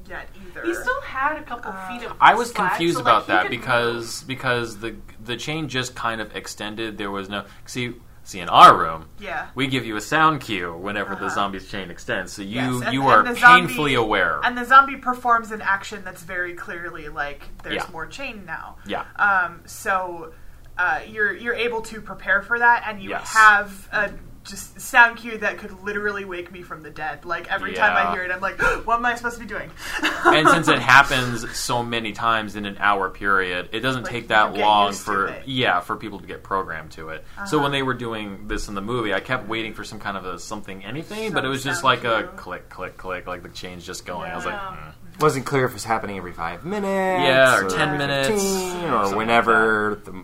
yet either. He still had a couple Uh, feet of. I was slack, confused so, like, about he that could because because the the chain just kind of extended. There was no see see in our room. Yeah. We give you a sound cue whenever the Uh-huh. zombie's chain extends, so you Yes, and- you and are the zombie- painfully aware. And the zombie performs an action that's very clearly like there's Yeah. more chain now. yeah, Um, so uh, you're you're able to prepare for that, and you Yes. have a just sound cue that could literally wake me from the dead. Like every time I hear it, I'm like, <gasps> what am I supposed to be doing? <laughs> and since it happens so many times in an hour period, it doesn't Like, take that long for yeah for people to get programmed to it. So Uh-huh. when they were doing this in the movie, I kept waiting for some kind of a something anything, but it was just sound like a click click click, like the chain's just going. I was like, Yeah. hmm. Wasn't clear if it was happening every five minutes, Yeah, or 10 minutes, 15, something or like whenever. the,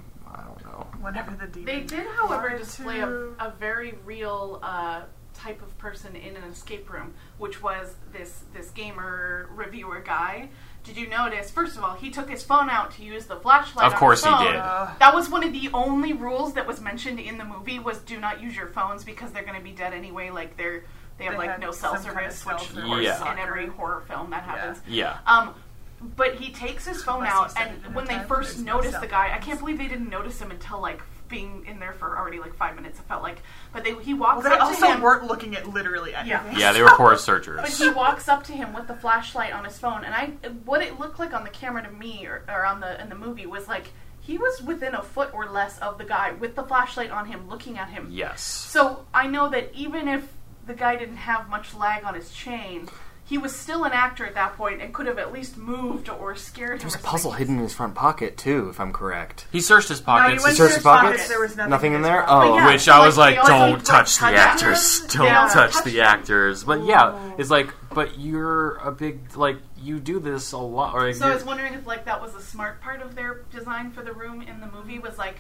I. Whenever the demon. They did, however, display a, a very real uh, type of person in an escape room, which was this this gamer reviewer guy. Did you notice? First of all, he took his phone out to use the flashlight. Of on course his he did. Uh, That was one of the only rules that was mentioned in the movie was do not use your phones because they're going to be dead anyway. Like they're they have They like no cell some kind of service, cell which of course Yeah. in every horror film that Yeah. happens. yeah. Um, but he takes his phone Unless out, and it in a when they time, first there's no noticed the guy, I can't believe they didn't notice him until like being in there for already like five minutes. It felt like, but they he walks well, they up to also him. weren't looking at literally anything. Yeah, yeah, they were chorus searchers. But he walks up to him with the flashlight on his phone, and I what it looked like on the camera to me or, or on the in the movie was like he was within a foot or less of the guy with the flashlight on him, looking at him. Yes. So I know that even if the guy didn't have much lag on his chain, he was still an actor at that point and could have at least moved or scared him. There's a puzzle hidden in his front pocket too, if I'm correct. He searched his pockets. No, pockets. he went Search to his his pockets. pockets? There was nothing, Nothing in his there? pocket. Oh. yeah, Which I was like, like, don't like, touch the actors. them. Don't Yeah. touch Touch the actors. But yeah, it's like, but you're a big like you do this a lot. Or So I was wondering if like that was a smart part of their design for the room in the movie was like,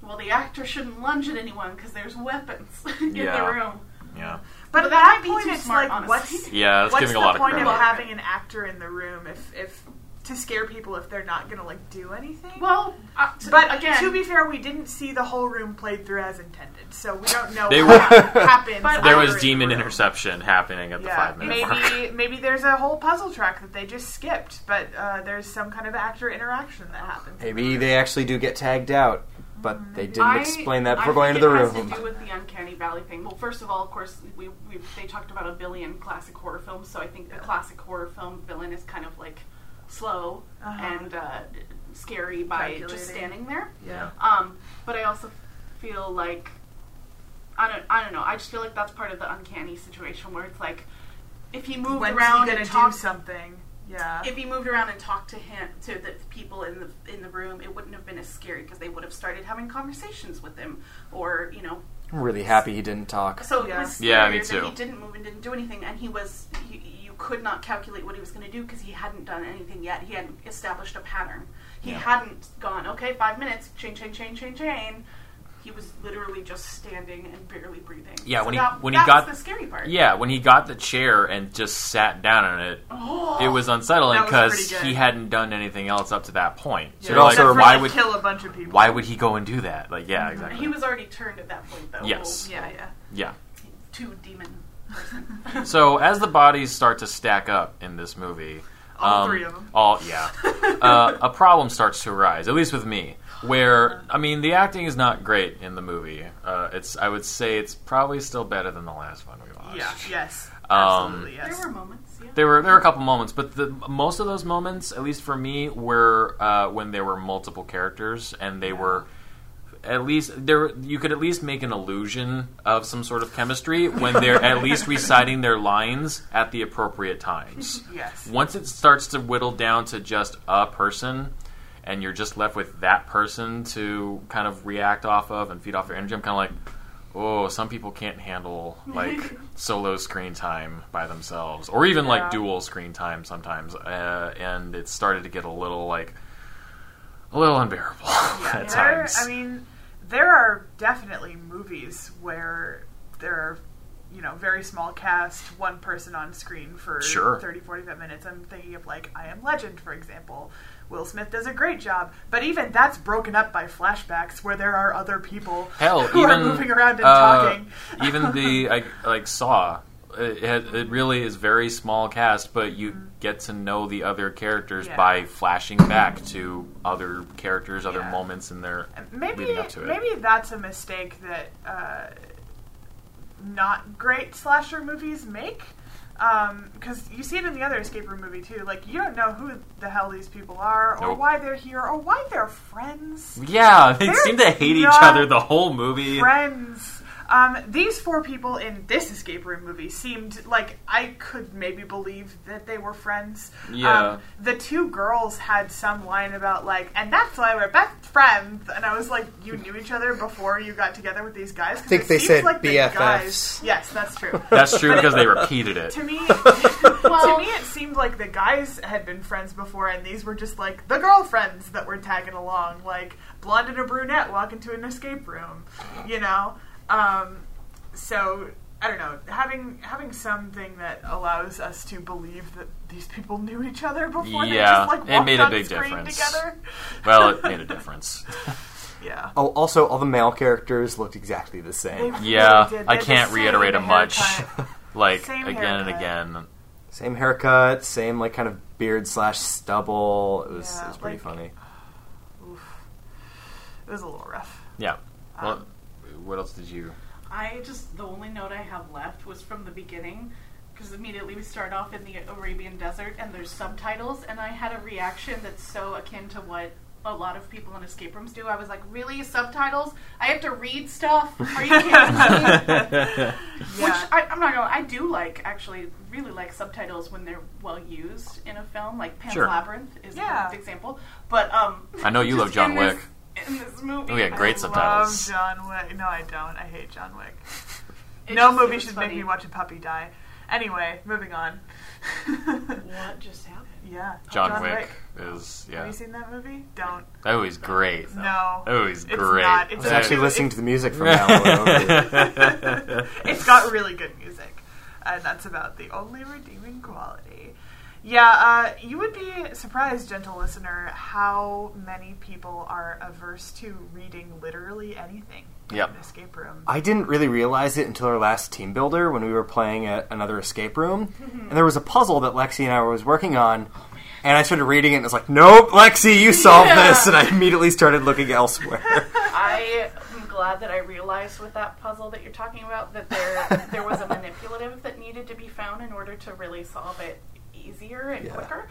well, the actor shouldn't lunge at anyone because there's weapons <laughs> in Yeah. the room. yeah, But But at that that point, too it's smart, like, honestly. what's <laughs> yeah, that's what's giving the a lot point credit. of having an actor in the room if if to scare people if they're not gonna like do anything? Well, uh, t- but again, to be fair, we didn't see the whole room played through as intended, so we don't know They what were- <laughs> happened. But there was demon interception happening at the five minute mark. maybe <laughs> maybe there's a whole puzzle track that they just skipped, but uh, there's some kind of actor interaction that happens. Maybe they actually do get tagged out, but they didn't I- explain that I before going think into the it has room. to do with the uncanny valley thing. Well, first of all, of course, we, we they talked about a billion classic horror films, so I think the classic horror film villain is kind of like slow Uh-huh. and uh, scary by just standing there. Yeah. Um, but I also feel like I don't I don't know. I just feel like that's part of the uncanny situation where it's like if he moved When's around he gonna and do talked something? Yeah. if he moved around and talked to him to the people in the in the room, it wouldn't have been as scary because they would have started having conversations with him, or you know. I'm really happy he didn't talk. So it Yeah. was Yeah, scarier me that too. he didn't move and didn't do anything, and he was he, you could not calculate what he was going to do because he hadn't done anything yet. He hadn't established a pattern. He Yeah. hadn't gone okay five minutes chain chain chain chain chain. He was literally just standing and barely breathing. Yeah, So when he- that- when he got- the scary part. Yeah, when he got the chair and just sat down on it, Oh. it was unsettling because he hadn't done anything else up to that point. So Yeah, you're like, also why would kill a bunch of people? why would he go and do that? Like, yeah, exactly. He was already turned at that point, though. Yes. Yeah, yeah. yeah. Two demon person. <laughs> <laughs> So as the bodies start to stack up in this movie, All um, three them. all yeah, <laughs> uh, a problem starts to arise. At least with me, where I mean, the acting is not great in the movie. Uh, it's I would say it's probably still better than the last one we watched. Yeah, yes. Um, Absolutely, yes. There were moments, yeah. There were there were a couple moments, but the most of those moments, at least for me, were uh, when there were multiple characters and they were at least there. You could at least make an illusion of some sort of chemistry when they're at least <laughs> reciting their lines at the appropriate times. yes. Once it starts to whittle down to just a person, and you're just left with that person to kind of react off of and feed off their energy, I'm kind of like. Oh, some people can't handle like <laughs> solo screen time by themselves, or even Yeah. like dual screen time sometimes. Uh, and it started to get a little like, a little unbearable Yeah, <laughs> at times. I mean, there are definitely movies where there are, you know, very small cast, one person on screen for Sure. 30, 45 minutes. I'm thinking of, like, I Am Legend, for example. Will Smith does a great job, but even that's broken up by flashbacks where there are other people Hell, who even are moving around and uh, talking. even the <laughs> I, like Saw, it, it really is very small cast, but you get to know the other characters Yeah. by flashing back to other characters, other Yeah. moments in their maybe leading up to it. maybe that's a mistake that uh, not great slasher movies make Um, because you see it in the other escape room movie too like you don't know who the hell these people are or Nope. why they're here or why they're friends Yeah, they They're seem to hate each other the whole movie. friends um, these four people in this escape room movie seemed like I could maybe believe that they were friends. Yeah. Um, the two girls had some line about like, and that's why we're best friends. And I was like, you knew each other before you got together with these guys. 'Cause think it they seems said like the BFFs. guys- <laughs> Yes, that's true. That's true because they <laughs> repeated it. to me, <laughs> Well- to me, it seemed like the guys had been friends before, and these were just like the girlfriends that were tagging along, like blonde and a brunette walk into an escape room, you know. Um, so I don't know, having having something that allows us to believe that these people knew each other before they Yeah, just like it walked made a on big screen difference. together. Well, it <laughs> made a difference. Yeah. Oh, also, all the male characters looked exactly the same. really Yeah, did. I can't reiterate it much. <laughs> Like Same again and again. Same haircut, same like kind of beard slash stubble. It was, Yeah, it was pretty like- funny. It was a little rough. Yeah. Well, Um, what else did you? I just the only note I have left was from the beginning because immediately we start off in the Arabian desert and there's subtitles and I had a reaction that's so akin to what a lot of people in escape rooms do. I was like, "Really, subtitles? I have to read stuff? Are you kidding me?" <laughs> Which Yeah. I, I'm not gonna. I do like actually really like subtitles when they're well used in a film. Like Pan's Sure. Labyrinth is Yeah. a perfect example. But um, I know you love John in this- Wick. In this movie, Oh, yeah, great I subtitles. Love John Wick. No, I don't. I hate John Wick. <laughs> It no just- movie was should make me watch a puppy die. Anyway, moving on. <laughs> What just happened? yeah, John, Wick, is yeah. Have yeah. you seen that movie? Don't. That was great. No. That was It's great. not. I was actually it- listening to the music from that one. <laughs> It's got really good music, and that's about the only redeeming quality. Yeah, uh, you would be surprised, gentle listener, how many people are averse to reading literally anything Yep. in an escape room. I didn't really realize it until our last team builder when we were playing at another escape room, and there was a puzzle that Lexi and I was working on. And I started reading it, and it was like, "Nope, Lexi, you solved Yeah. this." And I immediately started looking elsewhere. <laughs> I am glad that I realized with that puzzle that you're talking about that there there was a <laughs> manipulative that needed to be found in order to really solve it easier and Yeah. quicker,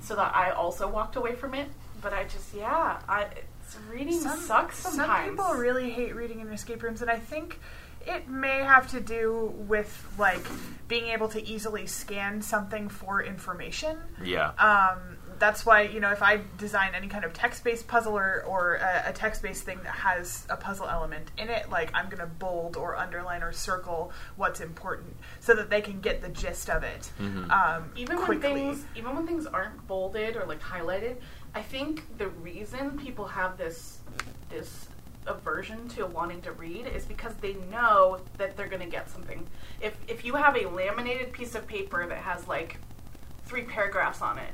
so that I also walked away from it. But I just yeah, I it's, reading sucks sometimes. Some people really hate reading in escape rooms, and I think it may have to do with like being able to easily scan something for information. Yeah. Um, that's why you know if I design any kind of text-based puzzle or, or a, a text-based thing that has a puzzle element in it, like I'm gonna bold or underline or circle what's important so that they can get the gist of it. Um, even quickly. when things even when things aren't bolded or like highlighted i think the reason people have this this aversion to wanting to read is because they know that they're going to get something if if you have a laminated piece of paper that has like three paragraphs on it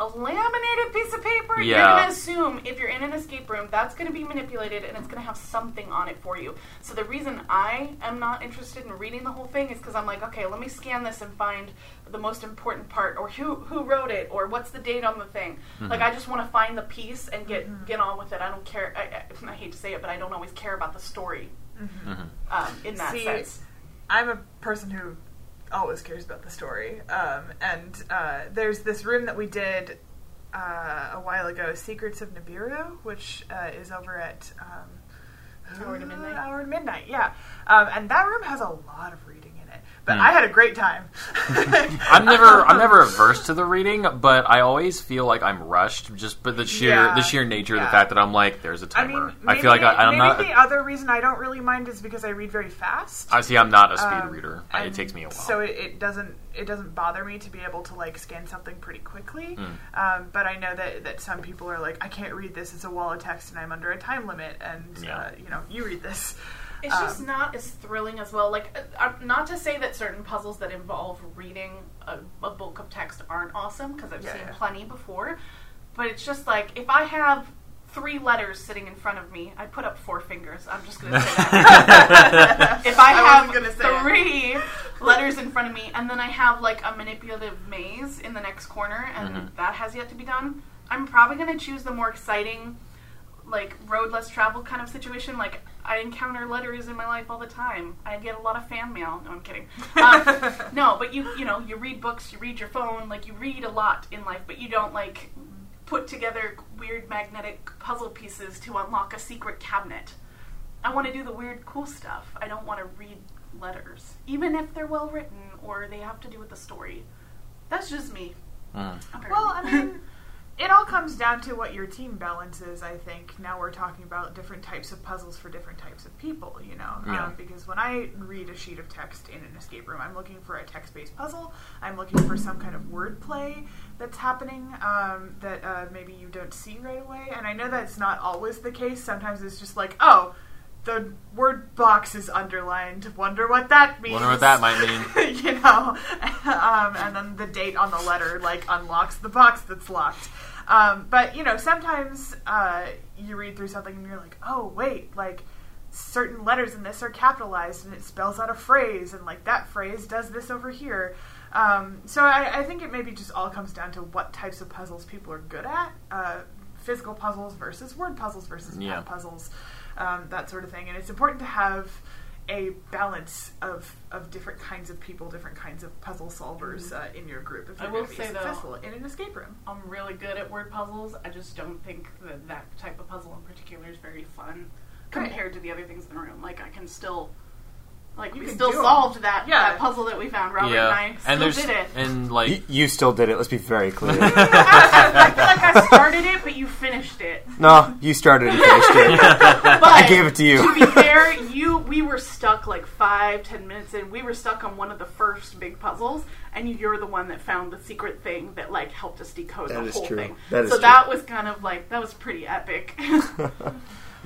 a laminated piece of paper? You're going to assume if you're in an escape room that's going to be manipulated and it's going to have something on it for you. So the reason i am not interested in reading the whole thing is because i'm like okay let me scan this and find the most important part or who who wrote it or what's the date on the thing. Mm-hmm. Like i just want to find the piece and get mm-hmm. get on with it. I don't care I, I, <laughs> I hate to say it but i don't always care about the story mm-hmm. um, in that See, sense. I'm a person who always cares about the story. Um, and uh, there's this room that we did uh, a while ago, Secrets of Nibiru, which uh, is over at um, Hour to Midnight? Hour to Midnight, yeah. Um, and that room has a lot of in I had a great time. <laughs> I'm never I'm never averse to the reading, but I always feel like I'm rushed just by the sheer Yeah. the sheer nature of the fact that I'm like, there's a timer. mean, I, feel like I, I'm maybe not. the other reason I don't really mind is because I read very fast. I see. I'm not a speed Um, reader. I- It takes me a while. So it, it doesn't it doesn't bother me to be able to like scan something pretty quickly. Hmm. Um, but I know that that some people are like, I can't read this. It's a wall of text, and I'm under a time limit. And Yeah. uh, you know, you read this. It's just Um, not as thrilling as well. Like, uh, not to say that certain puzzles that involve reading a, a bulk of text aren't awesome, because I've Yeah, seen yeah. plenty before. But it's just like if I have three letters sitting in front of me, I put up four fingers. I'm just gonna say that. <laughs> if I have wasn't gonna say it. three letters in front of me, and then I have like a manipulative maze in the next corner, and Mhm. that has yet to be done, I'm probably gonna choose the more exciting like road less travel kind of situation. Like I encounter letters in my life all the time. I get a lot of fan mail. No, I'm kidding. <laughs> Um, no, but you you know you read books, you read your phone, like you read a lot in life, but you don't like put together weird magnetic puzzle pieces to unlock a secret cabinet. I want to do the weird cool stuff. I don't want to read letters, even if they're well written or they have to do with the story. That's just me. Mm. Well, I mean, <laughs> it all comes down to what your team balance is. I think now we're talking about different types of puzzles for different types of people. You know, Yeah. um, because when I read a sheet of text in an escape room, I'm looking for a text-based puzzle. I'm looking for some kind of wordplay that's happening um, that uh, maybe you don't see right away. And I know that's not always the case. Sometimes it's just like, oh. The word box is underlined. Wonder what that means. Wonder what that might mean. <laughs> you know, um, and then the date on the letter like unlocks the box that's locked. Um, but you know, sometimes uh, you read through something and you're like, oh wait, like certain letters in this are capitalized and it spells out a phrase, and like that phrase does this over here. Um, so I, I think it maybe just all comes down to what types of puzzles people are good at. Uh, physical puzzles versus word puzzles versus Yeah. math puzzles, um, that sort of thing. And it's important to have a balance of, of different kinds of people, different kinds of puzzle solvers uh, in your group if you're going to be say, though- successful in an escape room. I'm really good at word puzzles. I just don't think that that type of puzzle in particular is very fun compared to the other things in the room. Like I can still, like You we still do 'em. solved that Yeah. that puzzle that we found. Robert yeah, and I still and there's did it. and like You, you still did it. Let's be very <laughs> clear. I feel like I started it, but you finished it. no, you started and finished it. <laughs> But I gave it to you. to be fair, you we were stuck like five, ten minutes in. We were stuck on one of the first big puzzles, and you're the one that found the secret thing that like helped us decode That the is whole true. thing. That is so true. that was kind of like that was pretty epic. <laughs>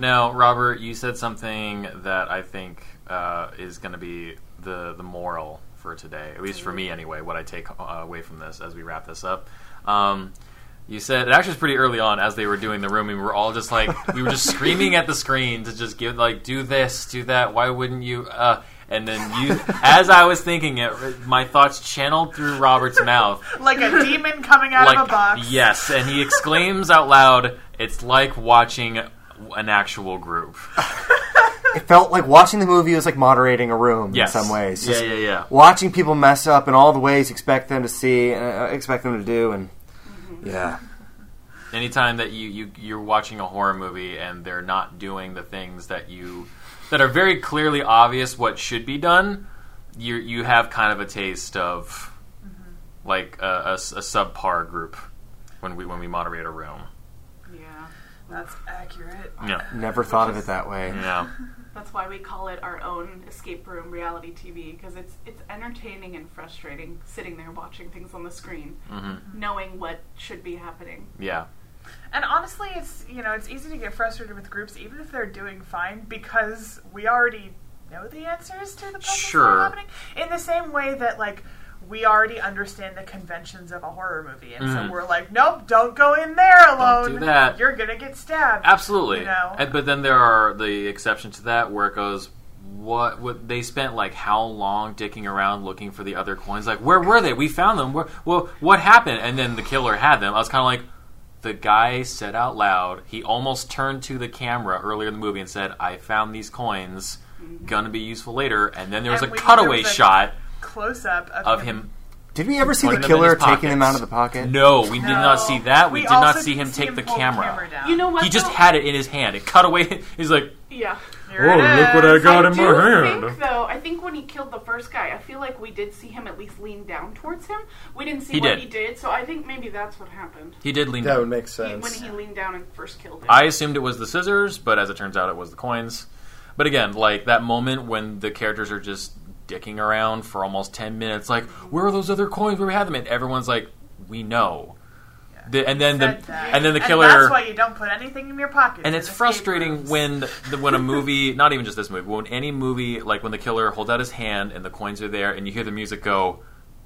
Now, Robert, you said something that I think uh, is going to be the the moral for today, at least for me anyway. What I take uh, away from this as we wrap this up. Um, you said it actually was pretty early on as they were doing the room. and We were all just like we were just <laughs> screaming at the screen to just give like do this, do that. Why wouldn't you? Uh, and then you, <laughs> as I was thinking it, my thoughts channeled through Robert's mouth <laughs> Like a demon coming out of a box. Yes, and he exclaims out loud, "It's like watching an actual group." It felt like watching the movie was like moderating a room Yes. in some ways. Yeah, Just yeah, yeah. Watching people mess up in all the ways you expect them to see, uh, uh expect them to do, and mm-hmm. yeah, Anytime that you, you you're watching a horror movie and they're not doing the things that you that are very clearly obvious what should be done, you you have kind of a taste of mm-hmm. like a, a, a subpar group when we when we moderate a room. yeah, That's accurate. Yeah, never thought of it that way. yeah, <laughs> that's why we call it our own escape room reality TV because it's it's entertaining and frustrating sitting there watching things on the screen, hmm knowing what should be happening. yeah, And honestly, it's you know it's easy to get frustrated with groups even if they're doing fine because we already know the answers to the puzzles that Sure. are happening. In the same way that like we already understand the conventions of a horror movie, and Mhm. so we're like, nope, don't go in there alone. do that. You're gonna get stabbed. absolutely. You know? And- but then there are the exceptions to that where it goes. What, what they spent like how long dicking around looking for the other coins? Like where were they? We found them. Where, well, what happened? And then the killer had them. I was kind of like, the guy said out loud. He almost turned to the camera earlier in the movie and said, "I found these coins. Gonna be useful later." And then there was And a we- cutaway was a shot Close up of, of him. Did we ever see the Putting them in killer his taking him out of the pocket? No, we did not see that. We, We did not also see him didn't take the pull camera. down. You know what? He just though? had it in his hand. It cut away. <laughs> He's like, yeah. Here oh, it is. got I do think, though, I think when he killed the first guy, I feel like we did see him at least lean down towards him. We didn't see He what did. he did, so I think maybe that's what happened. He did lean That down. would make He, sense. when he leaned down and first killed him. I assumed it was the scissors, but as it turns out, it was the coins. But again, like that moment when the characters are just dicking around for almost ten minutes, like where are those other coins? Where we had them? And everyone's like, we know. The- and then the that. and then the And killer. that's why you don't put anything in your pocket. and it's frustrating when the, when a movie, <laughs> not even just this movie, when any movie, like when the killer holds out his hand and the coins are there, and you hear the music go,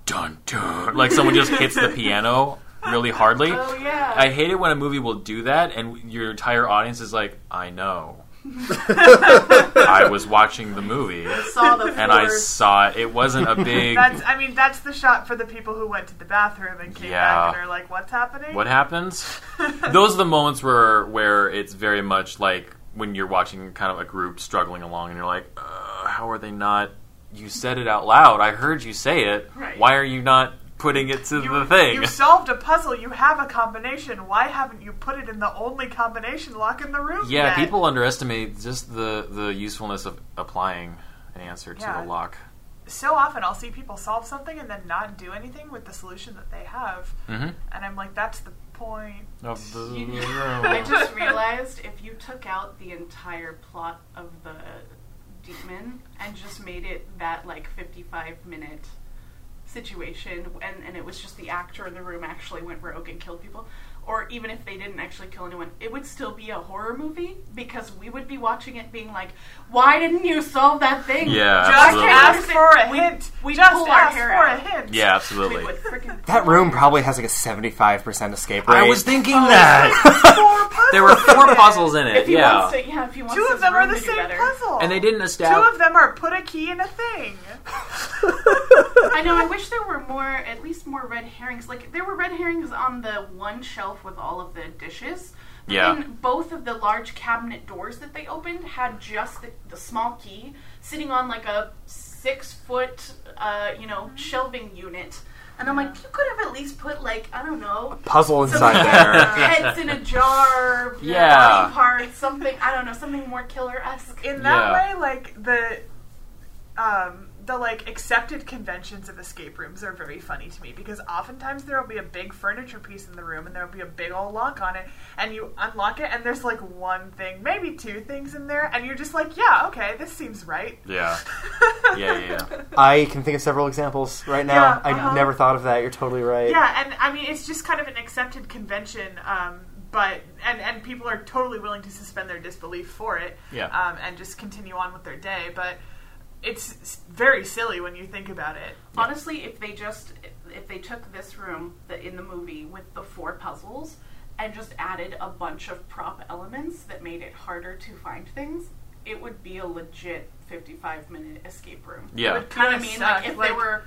dun dun, like someone just hits the piano really hardly. <laughs> oh yeah. I hate it when a movie will do that, and your entire audience is like, "I know." I was watching the movie, saw the and I saw it. It wasn't a big. That's. I mean, that's the shot for the people who went to the bathroom and came Yeah. back and are like, "What's happening?" what happens? <laughs> Those are the moments where where it's very much like when you're watching kind of a group struggling along, and you're like, uh, "How are they not?" You said it out loud. I heard you say it. Right. Why are you not putting it to You, the thing? you solved a puzzle. You have a combination. Why haven't you put it in the only combination lock in the room? yeah, yet? people underestimate just the the usefulness of applying an answer to Yeah. a lock. So often, I'll see people solve something and then not do anything with the solution that they have, Mm-hmm. and I'm like, "That's the point." Of the <laughs> You- room. I just realized if you took out the entire plot of the demon and just made it that like 55 minute situation and, and it was just the actor in the room actually went rogue and killed people or even if they didn't actually kill anyone it would still be a horror movie because we would be watching it being like why didn't you solve that thing Yeah, Just absolutely. ask for a We- hint. we Just pull our ask hair for out. a hint. Yeah, absolutely. That room probably has like a seventy-five percent escape rate. I was thinking Oh, that. There were four <laughs> puzzles in if it. he Yeah. wants to yeah if he wants Two of his them are room the to do same better. puzzle. And they didn't establish. Two of them are put a key in a thing. I know. I wish there were more, at least more red herrings. Like there were red herrings on the one shelf with all of the dishes. But Yeah. Then both of the large cabinet doors that they opened had just the, the small key sitting on like a six foot, uh, you know, shelving unit. And I'm like, you could have at least put like I don't know. puzzle inside <laughs> there. Heads in a jar, Yeah. body parts, something I don't know, something more killer esque. In that Yeah. way, like the um the like accepted conventions of escape rooms are very funny to me because oftentimes there will be a big furniture piece in the room and there will be a big old lock on it and you unlock it and there's like one thing, maybe two things in there and you're just like, yeah, okay, this seems right. Yeah. Yeah, <laughs> yeah, yeah. I can think of several examples right now. Yeah, I uh-huh. never thought of that. You're totally right. Yeah, and I mean it's just kind of an accepted convention, um, but and and people are totally willing to suspend their disbelief for it, Yeah. um, and just continue on with their day. But it's very silly when you think about it. Honestly, if they just if they took this room that in the movie with the four puzzles and just added a bunch of prop elements that made it harder to find things, it would be a legit 55 minute escape room. It Yeah. would kind of mean? suck. Like if they were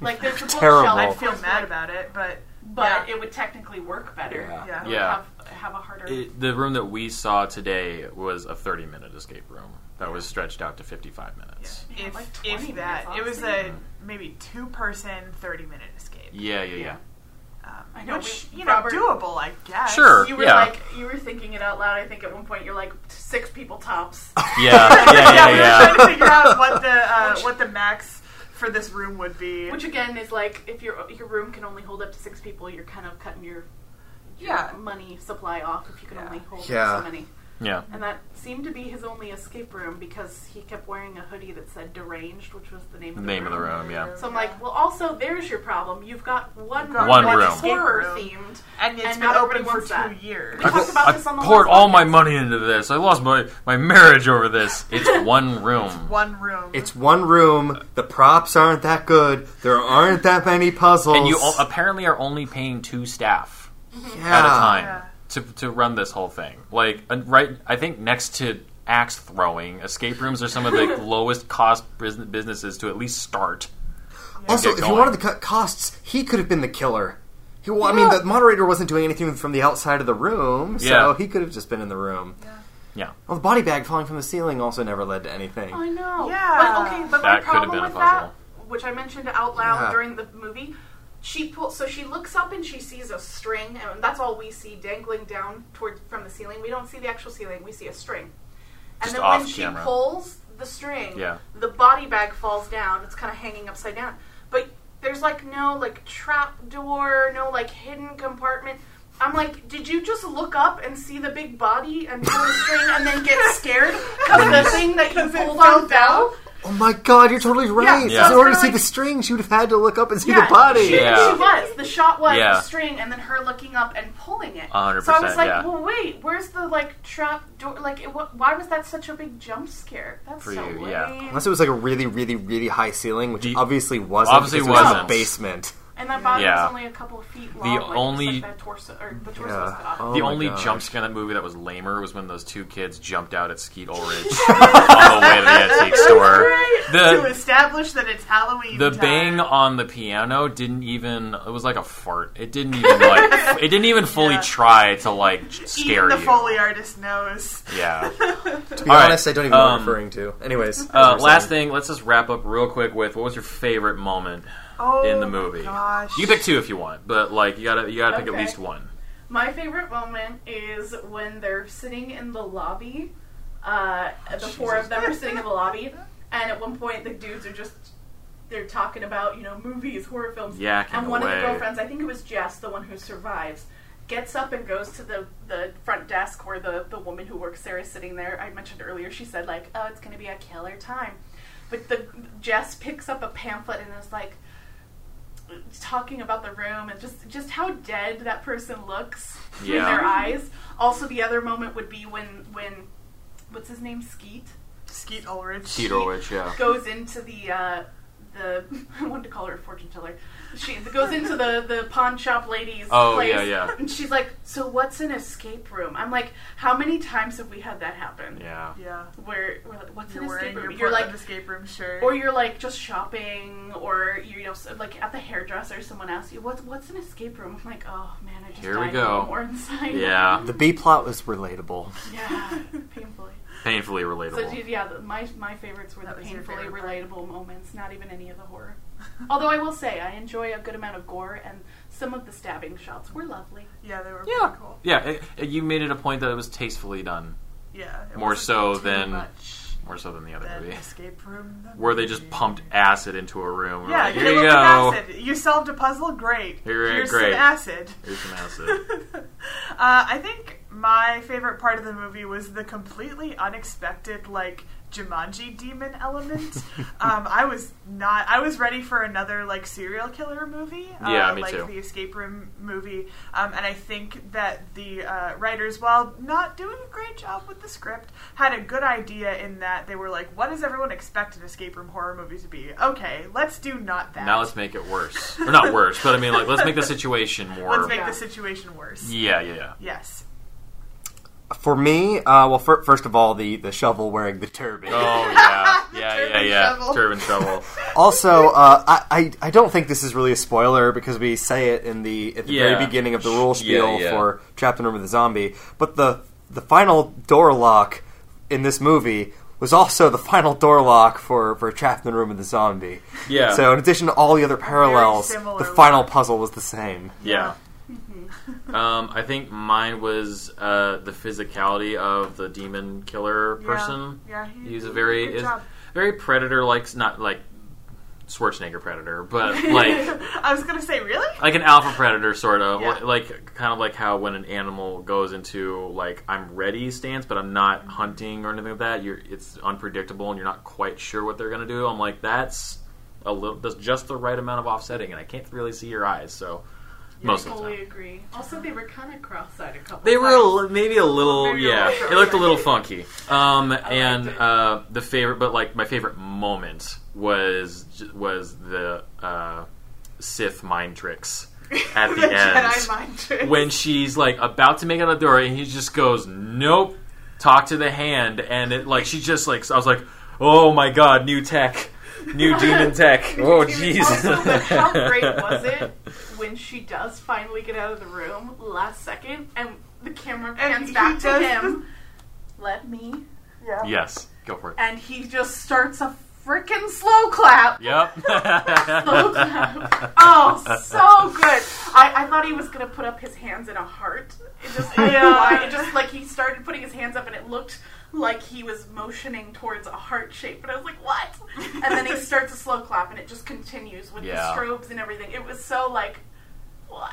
like there's a <laughs> Terrible. bookshelf, I'd feel mad like- about it, but but yeah. it would technically work better. Yeah. Yeah. It would Yeah. Have, have a harder. It, the room that we saw today was a 30 minute escape room that was stretched out to 55 minutes. Yeah, if like 20 if that, it was a maybe two person, thirty minute escape. Yeah, yeah, yeah. Um, I know, which we- you know, Robert- doable, I guess. Sure. you were yeah. like you were thinking it out loud. I think at one point you're like six people tops. <laughs> Yeah, yeah, yeah, <laughs> yeah, we were yeah. trying to figure out what the uh, <laughs> what the max for this room would be. Which again is like if your your room can only hold up to six people, you're kind of cutting your, your Yeah. money supply off if you can Yeah. only hold Yeah. so many. Yeah. And that seemed to be his only escape room because he kept wearing a hoodie that said deranged, which was the name of the name of room. the room, yeah. So I'm like, well, also there's your problem. You've got one got One room room. that's horror themed. and it's and been open for two that. years. We talked about I this on the poured last all my money into this. I lost my, my marriage over this. <laughs> It's one room. One room. It's one room. The props aren't that good. There aren't that many puzzles. and you o- apparently are only paying two staff yeah. at a time Yeah. To, to run this whole thing. Like, uh, right, I think next to axe throwing, escape rooms are some of the <laughs> lowest cost businesses to at least start. Also, if he wanted to cut costs, he could have been the killer. He, well, I mean, the moderator wasn't doing anything from the outside of the room, so Yeah. he could have just been in the room. Yeah. Well, the body bag falling from the ceiling also never led to anything. I know. Yeah. But okay, but That my could have problem been a with that, puzzle. which I mentioned out loud Yeah. during the movie, she pulls so she looks up and she sees a string, and that's all we see dangling down toward from the ceiling. We don't see the actual ceiling; we see a string. and Just then off when she pulls the string, Yeah. the body bag falls down. It's kind of hanging upside down, but there's like no like trap door, no like hidden compartment. I'm like, did you just look up and see the big body and pull the string and then get scared <laughs> because the thing that you <laughs> Because it pulled fell on fell? Oh my god, you're totally right. Yeah. In order to So see like- the string, she would have had to look up and see Yeah, the body. She, Yeah. she was. The shot was Yeah. the string and then her looking up and pulling it. A hundred So I was like, yeah. well, wait, where's the like trap door? Like, it, wh- why was that such a big jump scare? That's For so you, lame. yeah. Unless it was like a really, really, really high ceiling, which The- obviously wasn't. obviously because it was wasn't. a basement. And that body Yeah. was only a couple of feet long. like, just only- like that torso or the torso was Yeah. cut off. Oh the only gosh. jump scare in that movie that was lamer was when those two kids jumped out at Skeet Ulrich <laughs> on the way to the antique store. to establish that it's Halloween. the time. bang on the piano didn't even it was like a fart. It didn't even like <laughs> it didn't even fully Yeah. try to like scare Even the you. Foley artist knows. Yeah. <laughs> To be All right. honest, I don't even know what Um, I'm referring to. Anyways, Uh, last saying. thing, let's just wrap up real quick with what was your favorite moment Oh, in the movie? Gosh. You can pick two if you want, but like you gotta you gotta pick at least one. My favorite moment is when they're sitting in the lobby. Uh, the four of them are sitting in the lobby, and at one point the dudes are just they're talking about you know movies, horror films, Yakking and one of the girlfriends, I think it was Jess, the one who survives, gets up and goes to the the front desk where the the woman who works there is sitting there. I mentioned earlier, she said like, "Oh, it's gonna be a killer time," but the Jess picks up a pamphlet and is like talking about the room and just just how dead that person looks in Yeah. their eyes. Also, the other moment would be when when what's his name Skeet Skeet Ulrich. Skeet Ulrich, yeah. goes into the uh, the <laughs> I wanted to call her a fortune teller. She goes into the the pawn shop lady's Oh, place, yeah, yeah. and she's like, "So what's an escape room?" I'm like, "How many times have we had that happen?" Yeah. Yeah. Where we're like, "What's You're an wearing escape your room?" You're like, Portland escape room shirt. or you're like just shopping, or you know, like at the hairdresser, someone asks you, "What's what's an escape room?" I'm like, "Oh man, I just Here we go. more inside." Yeah. <laughs> the B plot was relatable. yeah, <laughs> painfully. Painfully relatable. So relatable. yeah, the, my my favorites were That the painfully favorite part? relatable moments, not even any of the horror. <laughs> Although I will say, I enjoy a good amount of gore, and some of the stabbing shots were lovely. yeah, they were Yeah. pretty cool. Yeah, it, it- you made it a point that it was tastefully done. Yeah. More so than- much More so than the other movie. escape room. the <laughs> Where they just pumped acid into a room. Yeah, like, here you go. acid. You solved a puzzle. Great. Here- Here's great. some acid. Here's some acid. <laughs> uh, I think my favorite part of the movie was the completely unexpected, like Jumanji demon element. <laughs> um, I was not. I was ready for another like serial killer movie. Uh, Yeah, me like too. the escape room movie. Um, and I think that the uh, writers, while not doing a great job with the script, had a good idea in that they were like, "What does everyone expect an escape room horror movie to be? Okay, let's do not that. now let's make it worse. Or not worse, but I mean, like, let's make the <laughs> situation more. Let's make Yeah. the situation worse." yeah, yeah, yeah. Yes. For me, uh, well, fir- first of all, the, the shovel wearing the turban. Oh, <laughs> yeah. Yeah, yeah, Turban yeah. shovel. Turban shovel. <laughs> Also, uh, I, I I don't think this is really a spoiler because we say it in the at the Yeah. very beginning of the rule spiel Yeah, yeah. for Trapped in the Room with the Zombie. But the the final door lock in this movie was also the final door lock for, for Trapped in the Room with the Zombie. Yeah. So in addition to all the other parallels, similar the final look. puzzle was the same. Yeah. <laughs> um, I think mine was uh, the physicality of the demon killer person. Yeah, he- he's a very is very predator like, not like Schwarzenegger predator, but <laughs> like I was gonna say, really? like an alpha predator sort of Yeah. like kind of like how when an animal goes into like I'm ready stance, but I'm not hunting or anything like that. You're it's unpredictable and you're not quite sure what they're gonna do. I'm like that's a little that's just the right amount of offsetting, and I can't really see your eyes, so. Most I of the time. totally agree. Also, they were kind of cross-eyed a couple. Times. They were a times. li- maybe a little, Maybe a yeah. little It looked a little funky. Um, and it. uh, the favorite, but like my favorite moment was was the uh, Sith mind tricks at the, <laughs> end Jedi mind trick. when she's like about to make out the door, and he just goes, "Nope." Talk to the hand, and it like she just like I was like, "Oh my god, new tech, new <laughs> demon tech." Oh jeez. Also, how <laughs> great was it when she does finally get out of the room last second, and the camera And pans he back to does him? Let me. yeah. yes, go for it. And he just starts a freaking slow clap. Yep. <laughs> Slow clap. Oh, so good. I, I thought he was gonna put up his hands in a heart. It just, I don't know why. It just like he started putting his hands up, and it looked like he was motioning towards a heart shape. And I was like, what? And then he <laughs> starts a slow clap, and it just continues with Yeah. the strobes and everything. It was so like, what?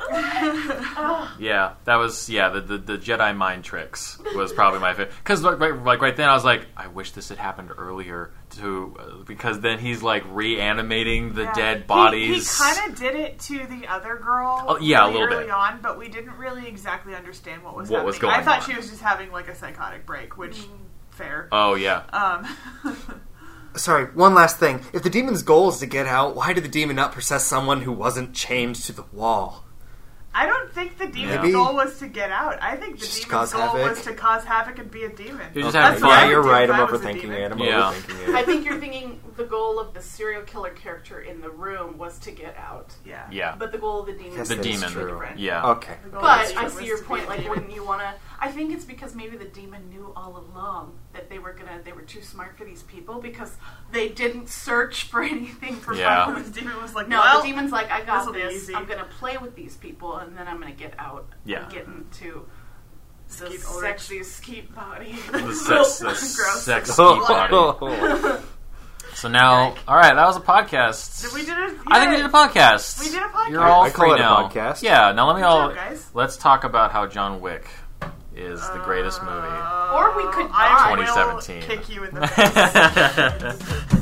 <laughs> oh, Yeah, that was yeah. The, the, the Jedi mind tricks was probably my favorite because like, right, like right then I was like, I wish this had happened earlier to uh, because then he's like reanimating the Yeah. dead He- bodies. He, kind of did it to the other girl. Oh, yeah, a really little early bit. on, but we didn't really exactly understand what was What happening. was going I thought on. she was just having like a psychotic break, which Mm. fair. oh yeah, Um, <laughs> Sorry, one last thing. If the demon's goal is to get out, why did the demon not possess someone who wasn't chained to the wall? I don't think the demon's Maybe. goal was to get out. I think the Just demon's cause goal havoc. was to cause havoc and be a demon. He was just Okay, having That's what I yeah, would you're do right. if I'm I was a overthinking demon. it. I'm Yeah. overthinking I it. think you're thinking the goal of the serial killer character in the room was to get out, Yeah. Yeah, but the goal of the demon Guess the was that is demon. true. different. Yeah. Okay. The goal But was I to- see your to be point. Like, demon. wouldn't you want to? I think it's because maybe the demon knew all along that they were gonna. They were too smart for these people because they didn't search for <laughs> anything for Yeah. fun. the demon was like, No, well, the demon's like, I got this'll be this. easy." I'm gonna play with these people, and then I'm gonna get out. Yeah. and get into the Skeet sexy skeet body. <laughs> the <laughs> sex, the Gross. sex Oh, body. So now, all right, that was a podcast. Did we did it? I think we did a podcast. We did a podcast. You're all I call free it a now. podcast. Yeah. Now let me Good all job, guys. let's talk about how John Wick is the greatest movie. Uh, Or we could I not. will 2017. kick you in the <laughs> face.